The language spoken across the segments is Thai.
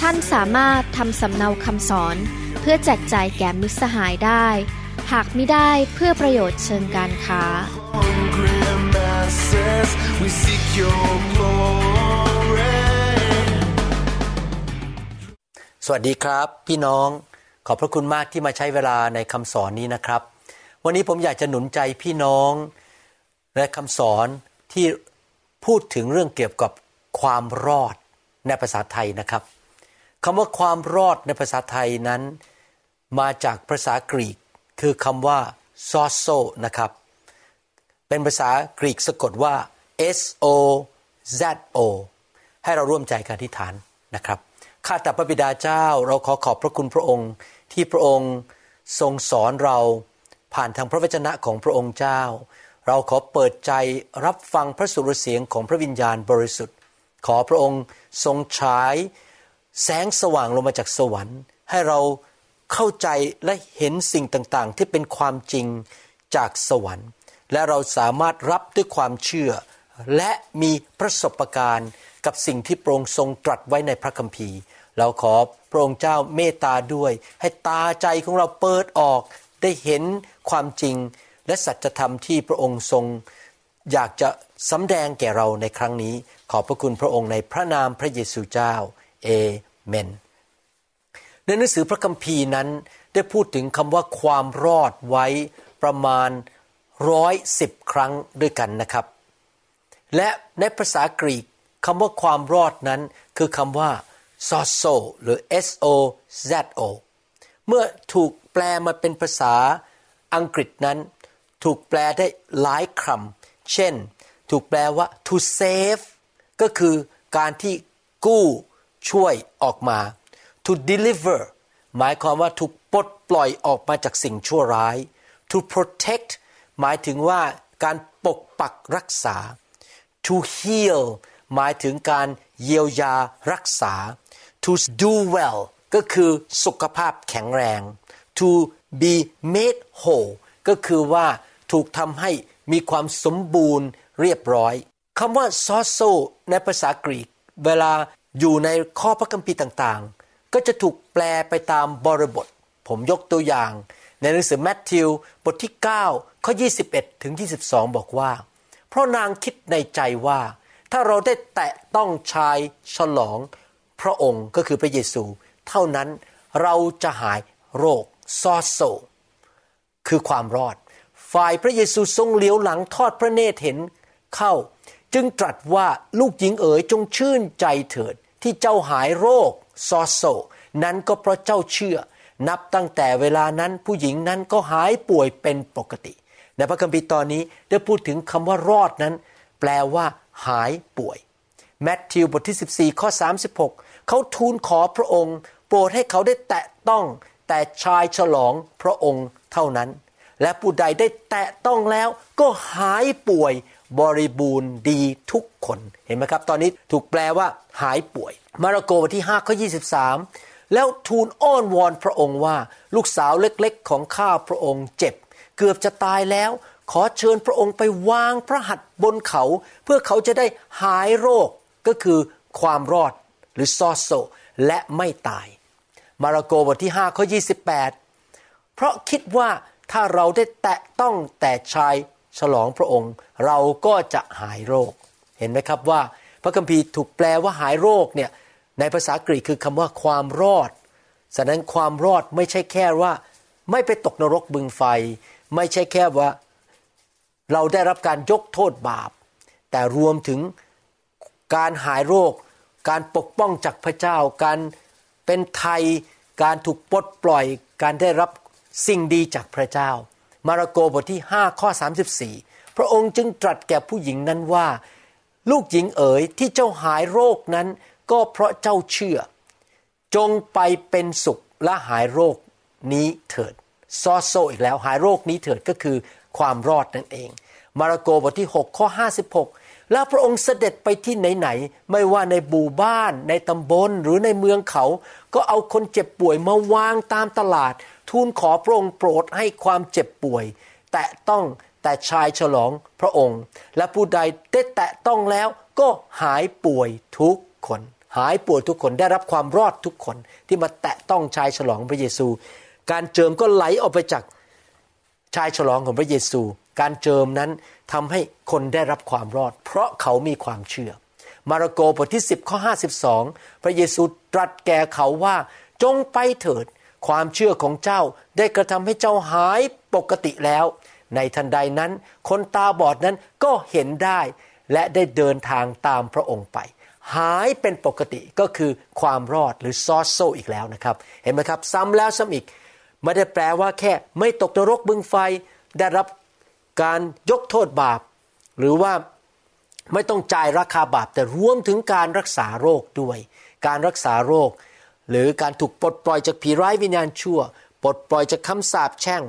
ท่านสามารถทำสำเนาคำสอนเพื่อแจกจ่ายแก่มิตรสหายได้ หากไม่ได้เพื่อประโยชน์เชิงการค้า สวัสดีครับ พี่น้องขอบพระคุณมากที่มาใช้เวลาในคำสอนนี้นะครับ วันนี้ผมอยากจะหนุนใจพี่น้องและคำสอนที่พูดถึงเรื่องเกี่ยวกับความรอดในภาษาไทยนะครับ คำว่าความรอดในภาษาไทยนั้น มาจากภาษากรีก คือคำว่า sozo นะครับ เป็นภาษากรีกสะกดว่า S O Z O ให้เราร่วมใจกันอธิษฐานนะครับข้าแต่พระบิดาเจ้า เราขอขอบพระคุณพระองค์ที่พระองค์ทรงสอนเราผ่านทางพระวจนะของพระองค์เจ้า เราขอเปิดใจรับฟังพระสุรเสียงของพระวิญญาณบริสุทธิ์ ขอพระองค์ทรงฉาย แสงสว่างลงมาจากสวรรค์ ให้เราเข้าใจและเห็นสิ่งต่างๆ ที่เป็นความจริงจากสวรรค์ และเราสามารถรับด้วยความเชื่อ และมีประสบการณ์กับสิ่งที่พระองค์ทรงตรัสไว้ในพระคัมภีร์ เราขอพระองค์เจ้าเมตตาด้วย ให้ตาใจของเราเปิดออกได้เห็นความจริง และสัจธรรมที่พระองค์ทรงอยากจะสำแดงแก่เราในครั้งนี้ ขอบพระคุณพระองค์ในพระนามพระเยซูเจ้า เอเมนในหนังสือพระคัมภีร์นั้นได้พูดถึงคำว่าความรอดไว้ประมาณร้อยสิบครั้งด้วยกันนะครับ และในภาษากรีกคำว่าความรอดนั้นคือคำว่า sozo หรือ S O Z O เมื่อถูกแปลมาเป็นภาษาอังกฤษนั้น ถูกแปลได้หลายคำเช่น ถูกแปลว่า to save ก็คือการที่กู้ ช่วยออกมา to deliver หมายความว่าถูกปลดปล่อยออกมาจากสิ่งชั่วร้าย to protect หมายถึงว่าการปกปักรักษา to heal หมายถึงการเยียวยารักษา to do well ก็คือสุขภาพแข็งแรง to be made whole ก็คือว่าถูกทำให้มีความสมบูรณ์เรียบร้อยคำว่า sozo ในภาษากรีก เวลา อยู่ในข้อพระคัมภีร์ต่างๆ ก็จะถูกแปลไปตามบริบท ผมยกตัวอย่าง ในหนังสือแมทธิวบทที่ 9 ข้อ 21 ถึง 22 บอกว่า เพราะนางคิดในใจว่า ถ้าเราได้แตะต้องชายฉลองพระองค์ก็คือพระเยซู เท่านั้นเราจะหายโรคซอโซ คือความรอด ฝ่ายพระเยซูทรงเลี้ยวหลังทอดพระเนตรเห็นเข้า จึงตรัสว่าลูกหญิงเอ๋ยจงชื่นใจเถิด ที่เจ้าหายโรคซอโซนั้นก็เพราะเจ้าเชื่อ นับตั้งแต่เวลานั้นผู้หญิงนั้นก็หายป่วยเป็นปกติ ในพระคัมภีร์ตอนนี้ได้พูดถึงคำว่ารอดนั้น แปลว่าหายป่วยแมทธิวบทที่ 14 ข้อ 36 เขาทูลขอพระองค์ โปรดให้เขาได้แตะต้องแต่ชายฉลองพระองค์เท่านั้น และผู้ใดได้แตะต้องแล้วก็หายป่วยบริบูรณ์ดีทุกคนเห็นไหมครับ ตอนนี้ถูกแปลว่า หายป่วย มาระโกบทที่5ข้อ23 แล้วทูลอ้อนวอนพระองค์ว่า ลูกสาวเล็กๆ ของข้าพระองค์เจ็บ เกือบจะตายแล้ว ขอเชิญพระองค์ไปวางพระหัตถ์บนเขา เพื่อเขาจะได้หายโรคก็คือความรอดหรือซอโซและไม่ตาย มาระโกบทที่5ข้อ28 เพราะคิดว่า ถ้าเราได้แตะต้องแต่ชายฉลองพระองค์ เราก็จะหายโรค เห็นไหมครับว่า พระคัมภีร์ถูกแปลว่าหายโรคเนี่ยในภาษากรีกคือคำว่าความรอดฉะนั้นความรอดไม่ใช่แค่ว่า ไม่ไปตกนรกบึงไฟ ไม่ใช่แค่ว่า เราได้รับการยกโทษบาป แต่รวมถึงการหายโรค การปกป้องจากพระเจ้า การเป็นไทย การถูกปลดปล่อย การได้รับ สิ่งดีจากพระเจ้า มาระโกบทที่ 5 ข้อ 34 พระองค์จึงตรัสแก่ผู้หญิงนั้นว่า ลูกหญิงเอ๋ยที่เจ้าหายโรคนั้น ก็เพราะเจ้าเชื่อ จงไปเป็นสุขและหายโรคนี้เถิดซอโซอีกแล้วหายโรคนี้เถิดก็คือความรอดนั่นเอง มาระโกบทที่ 6 ข้อ 56 แล้วพระองค์เสด็จไปที่ไหนๆไม่ว่าในบูบ้านในตำบลหรือในเมืองเขา ก็เอาคนเจ็บป่วยมาวางตามตลาด ทูลขอพระองค์โปรดให้ความเจ็บป่วย แตะต้องแต่ชายฉลองพระองค์ และผู้ใดได้แตะต้องแล้วก็หายป่วยทุกคน หายป่วยทุกคนได้รับความรอดทุกคนที่มาแตะต้องชายฉลองพระเยซู การเจิมก็ไหลออกไปจากชายฉลองของพระเยซู การเจิมนั้นทำให้คนได้รับความรอด เพราะเขามีความเชื่อ มาระโกบทที่ 10ข้อ52 พระเยซูตรัสแก่เขาว่าจงไปเถิด ความเชื่อของเจ้าได้กระทำให้เจ้าหายปกติแล้ว ในทันใดนั้น คนตาบอดนั้นก็เห็นได้ และได้เดินทางตามพระองค์ไป หายเป็นปกติก็คือความรอดหรือซอสโซอีกแล้วนะครับ เห็นไหมครับ ซ้ำแล้วซ้ำอีกไม่ได้แปลว่าแค่ ไม่ตกนรกบึงไฟ ได้รับการยกโทษบาป หรือว่าไม่ต้องจ่ายราคาบาปแต่รวมถึงการรักษาโรคด้วย การรักษาโรค หรือการถูกปลดปล่อยจากผีร้ายวิญญาณชั่ว ปลดปล่อยจากคำสาปแช่ง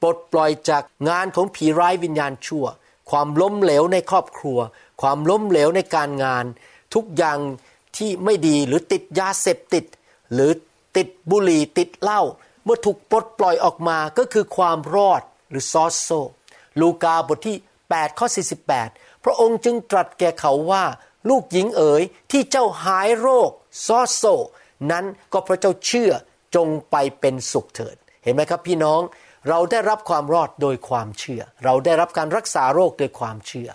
ปลดปล่อยจากงานของผีร้ายวิญญาณชั่ว ความล้มเหลวในครอบครัว ความล้มเหลวในการงาน ทุกอย่างที่ไม่ดีหรือติดยาเสพติด หรือติดบุหรี่ติดเหล้าเมื่อถูกปลดปล่อยออกมาก็คือความรอดหรือซอสโซ ลูกาบทที่ 8 ข้อ 48 พระองค์จึงตรัสแก่เขาว่า ลูกหญิงเอ๋ยที่เจ้าหายโรคซอสโซ นั้นก็เพราะเจ้าเชื่อจงไปเป็นสุขเถิด เห็นไหมครับพี่น้องเราได้รับความรอดโดยความเชื่อ เราได้รับการรักษาโรคโดยความเชื่อ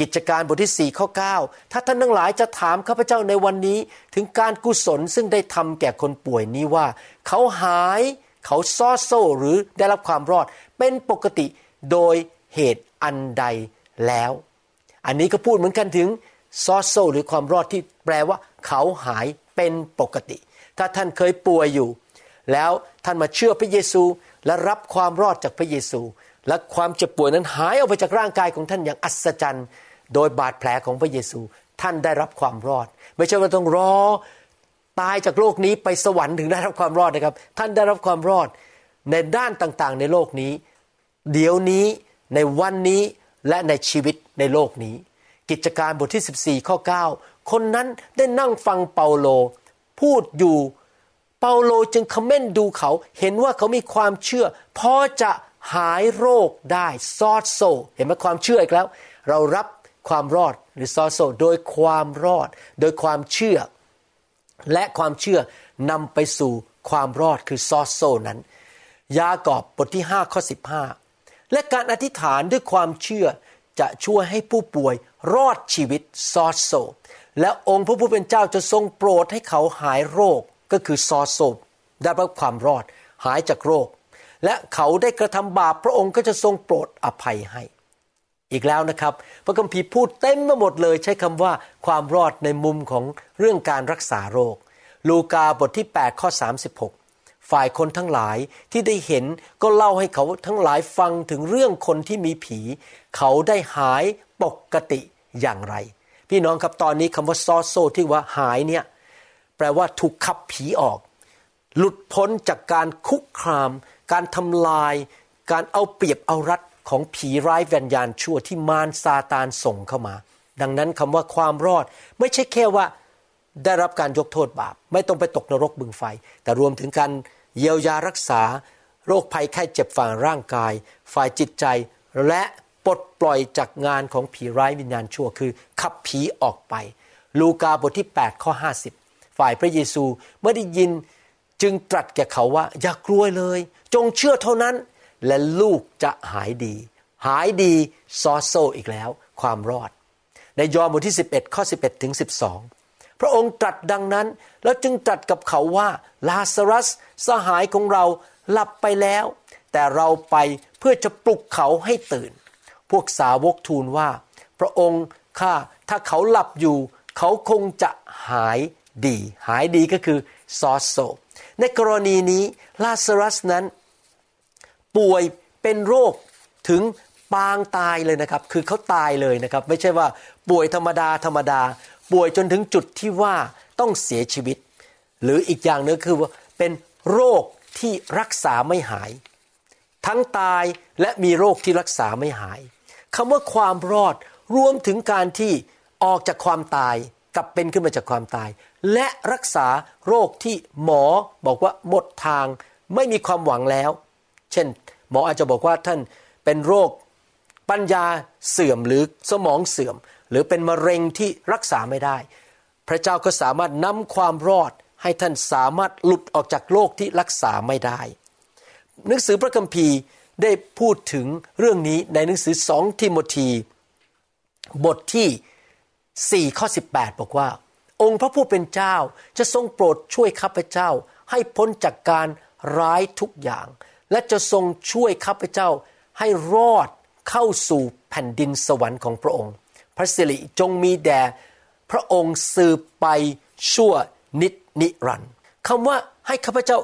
กิจการบทที่4ข้อ9ถ้าท่านทั้งหลายจะถามข้าพเจ้าในวันนี้ ถึงการกุศลซึ่งได้ทำแก่คนป่วยนี้ว่า เขาหายเขาซอโซหรือได้รับความรอด เป็นปกติโดยเหตุอันใดแล้ว อันนี้ก็พูดเหมือนกันถึงซอโซหรือความรอดที่แปลว่า เขาหาย เป็นปกติ ถ้าท่านเคยป่วยอยู่ แล้วท่านมาเชื่อพระเยซูและรับความรอดจากพระเยซู และความเจ็บป่วยนั้นหายออกไปจากร่างกายของท่านอย่างอัศจรรย์ โดยบาดแผลของพระเยซู ท่านได้รับความรอด ไม่ใช่ว่าต้องรอตายจากโลกนี้ไปสวรรค์ถึงได้รับความรอดนะครับ ท่านได้รับความรอดในด้านต่างๆ ในโลกนี้ เดี๋ยวนี้ในวันนี้และในชีวิตในโลกนี้ กิจการบทที่ 14 ข้อ 9 คนนั้นได้นั่งฟังเปาโล พูดอยู่เปาโลจึงคอมเมนต์ดูเขา เห็นว่าเขามีความเชื่อ พอจะหายโรคได้ซอดโซ เห็นไหมความเชื่ออีกแล้ว เรารับความรอดหรือซอดโซ โดยความรอด โดยความเชื่อ และความเชื่อนำไปสู่ความรอดคือซอดโซนั้น ยากอบบทที่5ข้อ15 และการอธิษฐานด้วยความเชื่อจะช่วยให้ผู้ป่วยรอดชีวิตซอดโซ และองค์พระผู้เป็นเจ้าจะทรงโปรดให้เขาหายโรคก็คือซอดโซได้รับความรอดหายจากโรค และเขาได้กระทำบาปพระองค์ก็จะทรงโปรดอภัยให้ อีกแล้วนะครับ พระคัมภีร์พูดเต็มมาหมดเลย ใช้คำว่าความรอดในมุมของเรื่องการรักษาโรค ลูกาบทที่ 8 ข้อ 36 ฝ่ายคนทั้งหลายที่ได้เห็นก็เล่าให้เขาทั้งหลายฟังถึงเรื่องคนที่มีผี เขาได้หายปกติอย่างไร พี่น้องครับตอนนี้คำว่าซอโซที่ว่าหายเนี่ยแปลว่าถูกขับผีออก หลุดพ้นจากการคุกคาม การทำลาย การเอาเปรียบเอารัดของผีร้ายวิญญาณชั่วที่มารซาตานส่งเข้ามา ดังนั้นคำว่าความรอด ไม่ใช่แค่ว่าได้รับการยกโทษบาป ไม่ต้องไปตกนรกบึงไฟ แต่รวมถึงการเยียวยารักษา โรคภัยไข้เจ็บฝ่ายร่างกาย ฝ่ายจิตใจและ ปลดปล่อยจากงานของผีร้ายวิญญาณชั่วคือ ขับผีออกไป ลูกาบทที่ 8 ข้อ 50 ฝ่ายพระเยซูเมื่อได้ยินจึงตรัสแก่เขาว่า อย่ากลัวเลย จงเชื่อเท่านั้น และลูกจะหายดี หายดีซอโซอีกแล้ว ความรอด ในยอห์นบทที่ 11 ข้อ 11 ถึง 12 พระองค์ตรัสดังนั้น แล้วจึงตรัสกับเขาว่าลาซารัสสหายของเราหลับไปแล้ว แต่เราไปเพื่อจะปลุกเขาให้ตื่น พวกสาวกทูลว่า พระองค์ข้าถ้าเขาหลับอยู่ เขาคงจะหายดี หายดีก็คือซอโซ ในกรณีนี้ลาซารัสนั้น ป่วยเป็นโรคถึงปางตายเลยนะครับ คือเขาตายเลยนะครับ ไม่ใช่ว่าป่วยธรรมดาธรรมดา ป่วยจนถึงจุดที่ว่าต้องเสียชีวิต หรืออีกอย่างนึงคือว่าเป็นโรคที่รักษาไม่หาย ทั้งตายและมีโรคที่รักษาไม่หาย คำว่าความรอดรวมถึงการที่ออกจากความตายกลับเป็นขึ้นมาจากความตาย และรักษาโรคที่หมอบอกว่าหมดทางไม่มีความหวังแล้ว เช่น หมออาจจะบอกว่าท่านเป็นโรคปัญญาเสื่อมหรือสมองเสื่อม หรือเป็นมะเร็งที่รักษาไม่ได้ พระเจ้าก็สามารถนำความรอดให้ท่านสามารถหลุดออกจากโรคที่รักษาไม่ได้ หนังสือพระคัมภีร์ ได้พูดถึงเรื่องนี้ในหนังสือสองทิโมธีบทที่ 4 ข้อ 18 บอกว่า องค์พระผู้เป็นเจ้าจะทรงโปรดช่วยข้าพเจ้า ให้พ้นจากการร้ายทุกอย่าง และจะทรงช่วยข้าพเจ้า ให้รอดเข้าสู่แผ่นดินสวรรค์ของพระองค์ พระสิริจงมีแด่พระองค์สืบไปชั่วนิจนิรันดร์คำว่าให้ข้าพเจ้า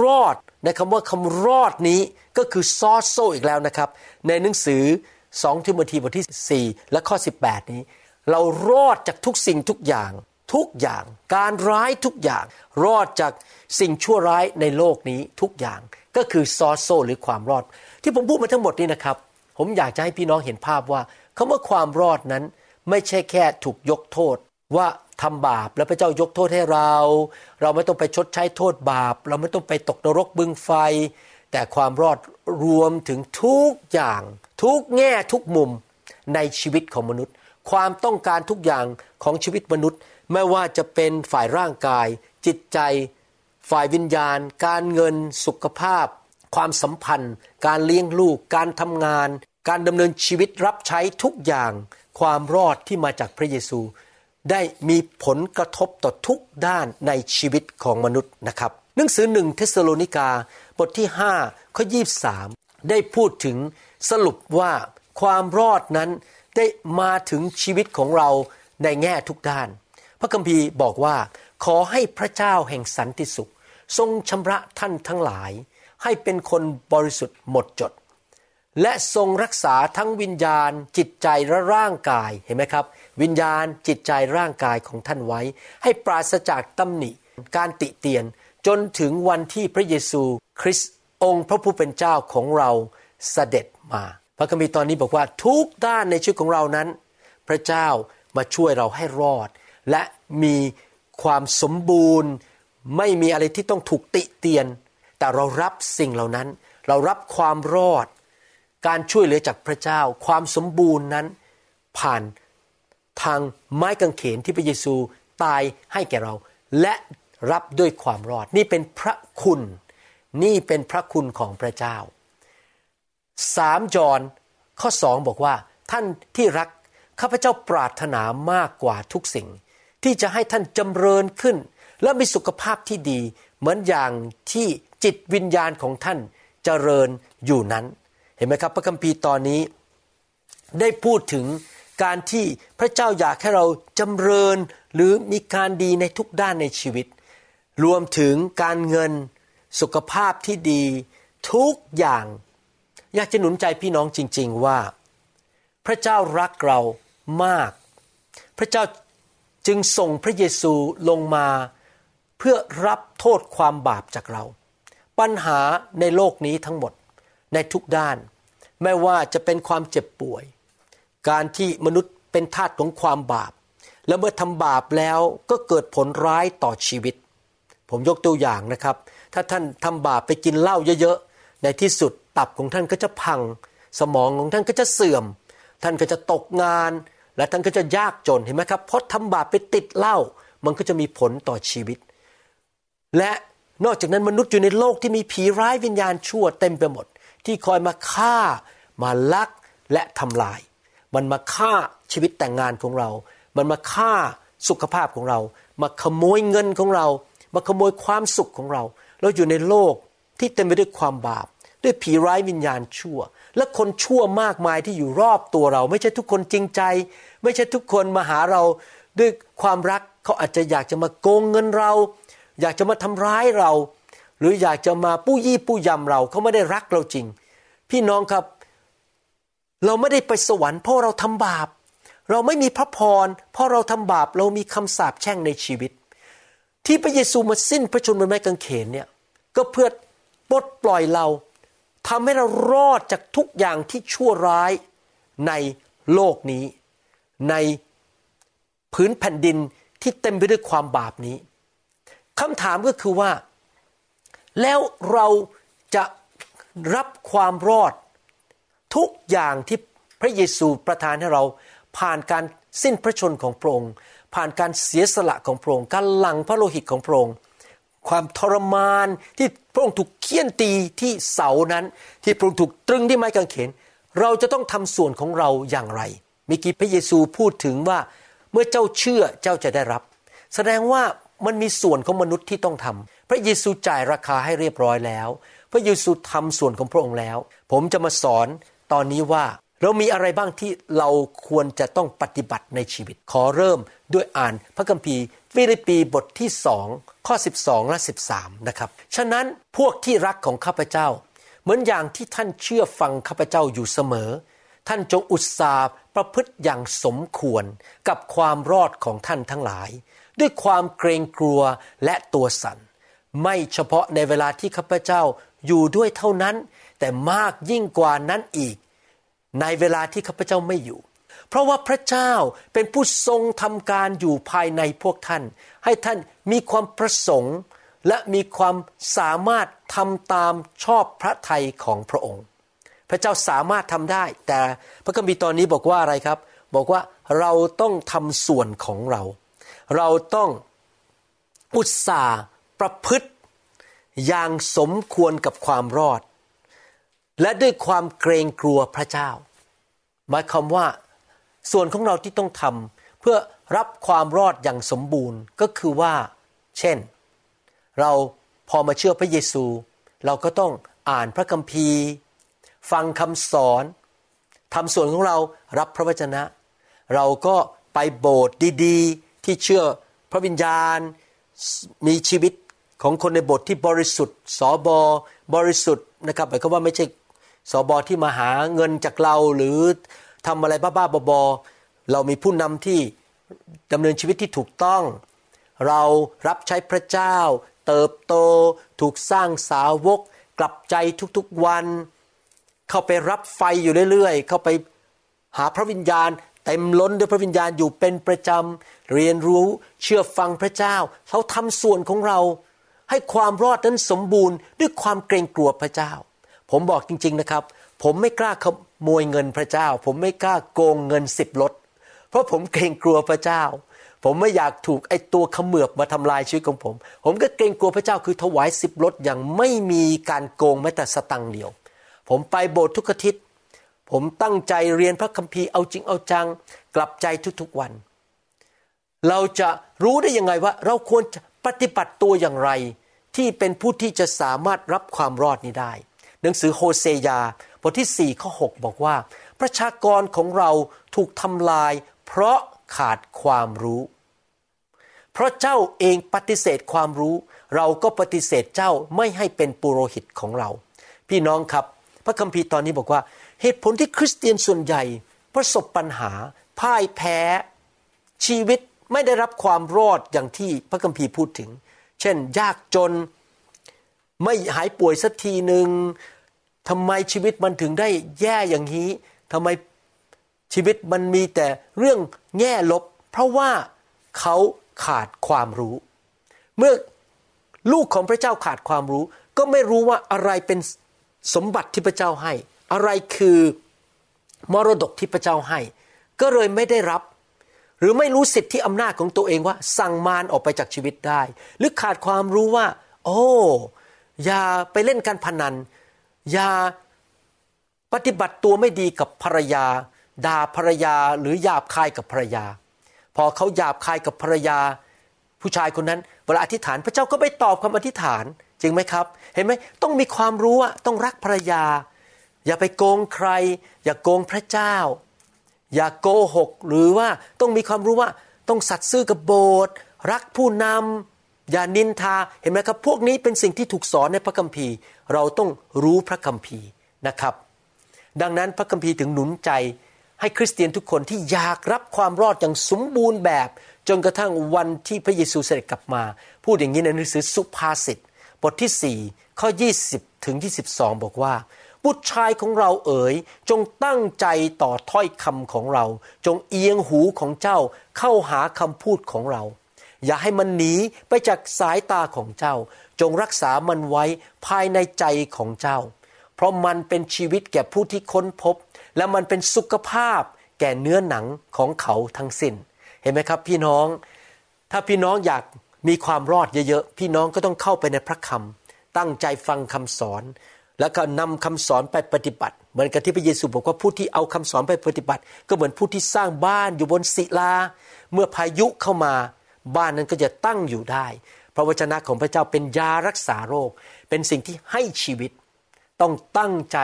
รอด ในคำว่าคำรอดนี้ก็คือซอโซอีกแล้วนะครับ ในหนังสือ 2 ทิโมธีบทที่ 4 และข้อ 18 นี้ เรารอดจากทุกสิ่งทุกอย่าง ทุกอย่าง การร้ายทุกอย่าง รอดจากสิ่งชั่วร้ายในโลกนี้ทุกอย่าง ก็คือซอโซหรือความรอด ที่ผมพูดมาทั้งหมดนี้นะครับ ผมอยากจะให้พี่น้องเห็นภาพว่าคำว่าความรอดนั้น ไม่ใช่แค่ถูกยกโทษ ว่าทำบาปแล้วพระเจ้ายกโทษให้เรา เราไม่ต้องไปชดใช้โทษบาป เราไม่ต้องไปตกนรกบึงไฟ แต่ความรอดรวมถึงทุกอย่าง ทุกแง่ทุกมุมในชีวิตของมนุษย์ ความต้องการทุกอย่างของชีวิตมนุษย์ ไม่ว่าจะเป็นฝ่ายร่างกาย จิตใจ ฝ่ายวิญญาณ การเงินสุขภาพ ความสัมพันธ์ การเลี้ยงลูก การทำงาน การดำเนินชีวิตรับใช้ทุกอย่าง ความรอดที่มาจากพระเยซู ได้มีผลกระทบต่อทุกด้านในชีวิตของมนุษย์นะครับ หนังสือหนึ่งเทสโลนิกา บทที่ 5 ข้อ 23 ได้พูดถึงสรุปว่าความรอดนั้นได้มาถึงชีวิตของเราในแง่ทุกด้าน พระคัมภีร์บอกว่า ขอให้พระเจ้าแห่งสันติสุข ทรงชำระท่านทั้งหลาย ให้เป็นคนบริสุทธิ์หมดจด และทรงรักษาทั้งวิญญาณจิตใจและร่างกายเห็นไหมครับ วิญญาณจิตใจร่างกายของท่านไว้ ให้ปราศจากตำหนิ การติเตียน จนถึงวันที่พระเยซู คริสต์องค์พระผู้เป็นเจ้าของเราเสด็จมา พระคัมภีร์ตอนนี้บอกว่าทุกด้านในชีวิตของเรานั้น พระเจ้ามาช่วยเราให้รอด และมีความสมบูรณ์ ไม่มีอะไรที่ต้องถูกติเตียน แต่เรารับสิ่งเหล่านั้น เรารับความรอด การช่วยเหลือจากพระเจ้า ความสมบูรณ์นั้น ผ่าน ทางไม้กางเขนที่พระเยซูตายให้แก่เรา และรับด้วยความรอด นี่เป็นพระคุณ นี่เป็นพระคุณของพระเจ้าสามจอนข้อสองบอกว่า ท่านที่รักข้าพเจ้าปรารถนามากกว่าทุกสิ่ง ที่จะให้ท่านจำเริญขึ้น และมีสุขภาพที่ดี เหมือนอย่างที่จิตวิญญาณของท่านเจริญอยู่นั้น เห็นไหมครับ พระคัมภีร์ตอนนี้ ได้พูดถึง การที่พระเจ้าอยากให้เราจำเริญหรือมีการดีในทุกด้านในชีวิต รวมถึงการเงินสุขภาพที่ดี ทุกอย่าง อยากจะหนุนใจพี่น้องจริง ๆว่า พระเจ้ารักเรามาก พระเจ้าจึงส่งพระเยซูลงมา เพื่อรับโทษความบาปจากเรา ปัญหาในโลกนี้ทั้งหมดในทุกด้าน ไม่ว่าจะเป็นความเจ็บป่วย การที่มนุษย์เป็นทาสของความบาป และเมื่อทำบาปแล้วก็เกิดผลร้ายต่อชีวิต ผมยกตัวอย่างนะครับ ถ้าท่านทำบาปไปกินเหล้าเยอะๆ ในที่สุดตับของท่านก็จะพัง สมองของท่านก็จะเสื่อม ท่านก็จะตกงาน และท่านก็จะยากจนเห็นไหมครับ เพราะทำบาปไปติดเหล้ามันก็จะมีผลต่อชีวิต และนอกจากนั้นมนุษย์อยู่ในโลกที่มีผีร้ายวิญญาณชั่วเต็มไปหมด ที่คอยมาฆ่า มาลักและทำลาย มันมาฆ่าชีวิตแต่งงานของเรา มันมาฆ่าสุขภาพของเรา มาขโมยเงินของเรา มาขโมยความสุขของเรา เราอยู่ในโลกที่เต็มไปด้วยความบาป ด้วยผีร้ายวิญญาณชั่ว และคนชั่วมากมายที่อยู่รอบตัวเรา ไม่ใช่ทุกคนจริงใจ ไม่ใช่ทุกคนมาหาเราด้วยความรักเขาอาจจะอยากจะมาโกงเงินเรา อยากจะมาทำร้ายเรา หรืออยากจะมาปู้ยี่ปู้ยำเราเขาไม่ได้รักเราจริง พี่น้องครับ เราไม่ได้ไปสวรรค์เพราะเราทำบาป เราไม่มีพระพรเพราะเราทำบาปเรามีคำสาปแช่งในชีวิต ที่พระเยซูมาสิ้นพระชนม์บนไม้กางเขนเนี่ยก็เพื่อปลดปล่อยเราทำให้เรารอดจากทุกอย่างที่ชั่วร้ายในโลกนี้ ในพื้นแผ่นดินที่เต็มไปด้วยความบาปนี้คำถามก็คือว่า แล้วเราจะรับความรอด ทุกอย่างที่พระเยซูประทานให้เรา ผ่านการสิ้นพระชนของพระองค์ ผ่านการเสียสละของพระองค์การหลั่งพระโลหิตของพระองค์ความทรมานที่พระองค์ถูกเคี่ยนตีที่เสานั้น ที่พระองค์ถูกตรึงที่ไม้กางเขน เราจะต้องทำส่วนของเราอย่างไรเมื่อกี้พระเยซูพูดถึงว่าเมื่อเจ้าเชื่อเจ้าจะได้รับ แสดงว่ามันมีส่วนของมนุษย์ที่ต้องทำพระเยซูจ่ายราคาให้เรียบร้อยแล้ว พระเยซูทำส่วนของพระองค์แล้ว ผมจะมาสอน ตอนนี้ว่าเรามีอะไรบ้างที่เราควรจะต้องปฏิบัติในชีวิต ขอเริ่มด้วยอ่านพระคัมภีร์ฟิลิปปีบทที่สองข้อ 12 และ 13 นะครับ ฉะนั้นพวกที่รักของข้าพเจ้า เหมือนอย่างที่ท่านเชื่อฟังข้าพเจ้าอยู่เสมอ ท่านจงอุตสาห์ประพฤติอย่างสมควรกับความรอดของท่านทั้งหลาย ด้วยความเกรงกลัวและตัวสัน่น ไม่เฉพาะในเวลาที่ข้าพเจ้าอยู่ด้วยเท่านั้น แต่มากยิ่งกว่านั้นอีก ในเวลาที่ข้าพเจ้าไม่อยู่ เพราะว่าพระเจ้าเป็นผู้ทรงทำการอยู่ภายในพวกท่าน ให้ท่านมีความประสงค์และมีความสามารถทำตามชอบพระทัยของพระองค์ พระเจ้าสามารถทำได้ แต่พระคัมภีร์ตอนนี้บอกว่าอะไรครับ บอกว่าเราต้องทำส่วนของเรา เราต้องอุตส่าห์ประพฤติอย่างสมควรกับความรอด และด้วยความเกรงกลัวพระเจ้า หมายความว่าส่วนของเราที่ต้องทำเพื่อรับความรอดอย่างสมบูรณ์ก็คือว่า เช่น เราพอมาเชื่อพระเยซู เราก็ต้องอ่านพระคัมภีร์ ฟังคำสอนทำส่วนของเรารับพระวจนะ เราก็ไปโบสถ์ดีๆ ที่เชื่อพระวิญญาณ มีชีวิตของคนในโบสถ์ที่บริสุทธิ์สอบอบริสุทธิ์นะครับหมายความว่าไม่ใช่ สอบอที่มาหาเงินจากเราหรือทำอะไรบ้าๆบอๆเรามีผู้นำที่ดำเนินชีวิตที่ถูกต้อง เรารับใช้พระเจ้า เติบโตถูกสร้างสาวก กลับใจทุกๆวัน เข้าไปรับไฟอยู่เรื่อยๆ เข้าไปหาพระวิญญาณเต็มล้นด้วยพระวิญญาณอยู่เป็นประจำ เรียนรู้เชื่อฟังพระเจ้าเขาทำส่วนของเรา ให้ความรอดนั้นสมบูรณ์ด้วยความเกรงกลัวพระเจ้า ผมบอกจริง ๆนะครับ ผมไม่กล้าขโมยเงินพระเจ้า ผมไม่กล้าโกงเงินสิบลดเพราะผมเกรงกลัวพระเจ้า ผมไม่อยากถูกไอ้ตัวขมือบมาทำลายชีวิตของผม ผมก็เกรงกลัวพระเจ้าคือถวายสิบลดอย่างไม่มีการโกงแม้แต่สตังค์เดียว ผมไปโบสถ์ทุกอาทิตย์ ผมตั้งใจเรียนพระคัมภีร์เอาจริงเอาจัง กลับใจทุกๆวัน เราจะรู้ได้ยังไงว่า เราควรปฏิบัติตัวอย่างไร ที่เป็นผู้ที่จะสามารถรับความรอดนี้ได้ หนังสือโฮเซยา บทที่ 4 ข้อ 6 บอกว่า ประชากรของเราถูกทำลาย เพราะขาดความรู้ เพราะเจ้าเองปฏิเสธความรู้ เราก็ปฏิเสธเจ้าไม่ให้เป็นปุโรหิตของเรา พี่น้องครับ พระคัมภีร์ตอนนี้บอกว่า เหตุผลที่คริสเตียนส่วนใหญ่ ประสบปัญหา พ่ายแพ้ ชีวิตไม่ได้รับความรอดอย่างที่พระคัมภีร์พูดถึง เช่น ยากจน ไม่หายป่วยสักทีหนึ่งทำไมชีวิตมันถึงได้แย่อย่างนี้ทำไมชีวิตมันมีแต่เรื่องแง่ลบ เพราะว่าเขาขาดความรู้ เมื่อลูกของพระเจ้าขาดความรู้ ก็ไม่รู้ว่าอะไรเป็นสมบัติที่พระเจ้าให้ อะไรคือมรดกที่พระเจ้าให้ ก็เลยไม่ได้รับ หรือไม่รู้สิทธิอำนาจของตัวเองว่า สั่งมารออกไปจากชีวิตได้ หรือขาดความรู้ว่า โอ้ อย่าไปเล่นการพนัน อย่าปฏิบัติตัวไม่ดีกับภรรยาด่าภรรยาหรือหยาบคายกับภรรยา พอเขาหยาบคายกับภรรยา ผู้ชายคนนั้นเวลาอธิษฐานพระเจ้าก็ไม่ตอบคำอธิษฐานจริงไหมครับ เห็นไหมต้องมีความรู้ต้องรักภรรยา อย่าไปโกงใคร อย่าโกงพระเจ้า อย่าโกหกหรือว่าต้องมีความรู้ว่าต้องสัตย์ซื่อกับโบสถ์รักผู้นำ อย่านินทาเห็นไหมครับ พวกนี้เป็นสิ่งที่ถูกสอนในพระคัมภีร์ เราต้องรู้พระคัมภีร์นะครับ ดังนั้นพระคัมภีร์ถึงหนุนใจ ให้คริสเตียนทุกคนที่อยากรับความรอดอย่างสมบูรณ์แบบ จนกระทั่งวันที่พระเยซูเสด็จกลับมา พูดอย่างนี้ในหนังสือสุภาษิตบทที่ 4 ข้อ 20 ถึง 22 บอกว่าบุตรชายของเราเอ๋ย จงตั้งใจต่อถ้อยคำของเรา จงเอียงหูของเจ้าเข้าหาคำพูดของเรา อย่าให้มันหนีไปจากสายตาของเจ้า จงรักษามันไว้ภายในใจของเจ้า เพราะมันเป็นชีวิตแก่ผู้ที่ค้นพบ และมันเป็นสุขภาพแก่เนื้อหนังของเขาทั้งสิน้น เห็นไหมครับพี่น้อง ถ้าพี่น้องอยากมีความรอดเยอะๆ พี่น้องก็ต้องเข้าไปในพระคำตั้งใจฟังคำสอน แล้วก็นำคำสอนไปปฏิบัติ เหมือนกับที่พระเยซูบอกว่าผู้ที่เอาคำสอนไปปฏิบัติ ก็เหมือนผู้ที่สร้างบ้านอยู่บนศิลา เมื่อพายุเข้ามา บ้านนั้นก็จะตั้งอยู่ได้เพราะวจนะของพระเจ้าเป็นยารักษาโรค เป็นสิ่งที่ให้ชีวิต ต้องตั้งใจ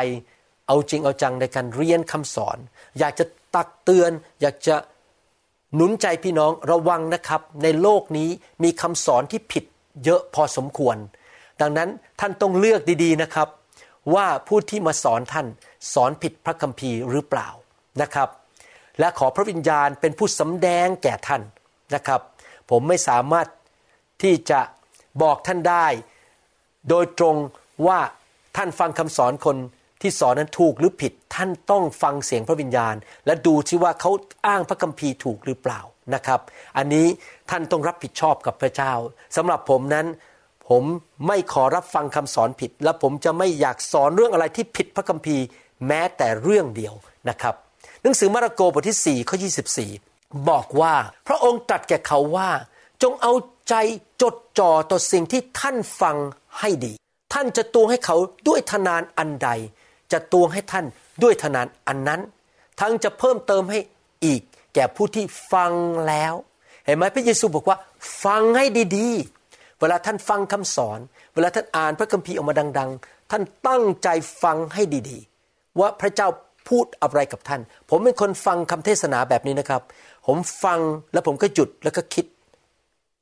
เอาจริงเอาจังในการเรียนคำสอน อยากจะตักเตือน อยากจะหนุนใจพี่น้องระวังนะครับ ในโลกนี้มีคำสอนที่ผิดเยอะพอสมควร ดังนั้นท่านต้องเลือกดีๆนะครับ ว่าผู้ที่มาสอนท่านสอนผิดพระคัมภีร์หรือเปล่านะครับ และขอพระวิญญาณเป็นผู้สำแดงแก่ท่านนะครับ ผมไม่สามารถที่จะบอกท่านได้ โดยตรงว่าท่านฟังคำสอนคนที่สอนนั้นถูกหรือผิด ท่านต้องฟังเสียงพระวิญญาณ และดูที่ว่าเขาอ้างพระคัมภีร์ถูกหรือเปล่านะครับ อันนี้ท่านต้องรับผิดชอบกับพระเจ้าสำหรับผมนั้นผมไม่ขอรับฟังคำสอนผิด และผมจะไม่อยากสอนเรื่องอะไรที่ผิดพระคัมภีร์แม้แต่เรื่องเดียวนะครับ หนังสือมาระโกบทที่4ข้อ24 บอกว่า พระองค์ตรัสแก่เขาว่า จงเอาใจจดจ่อต่อสิ่งที่ท่านฟังให้ดี ท่านจะตวงให้เขาด้วยทนานอันใด จะตวงให้ท่านด้วยทนานอันนั้น ทั้งจะเพิ่มเติมให้อีก แก่ผู้ที่ฟังแล้ว เห็นไหมพระเยซูบอกว่า ฟังให้ดีๆ เวลาท่านฟังคำสอน เวลาท่านอ่านพระคัมภีร์ออกมาดัง ๆ ท่านตั้งใจฟังให้ดีๆ ว่าพระเจ้าพูดอะไรกับท่าน ผมเป็นคนฟังคำเทศนาแบบนี้นะครับ ผมฟังแล้วผมก็หยุดแล้วก็คิด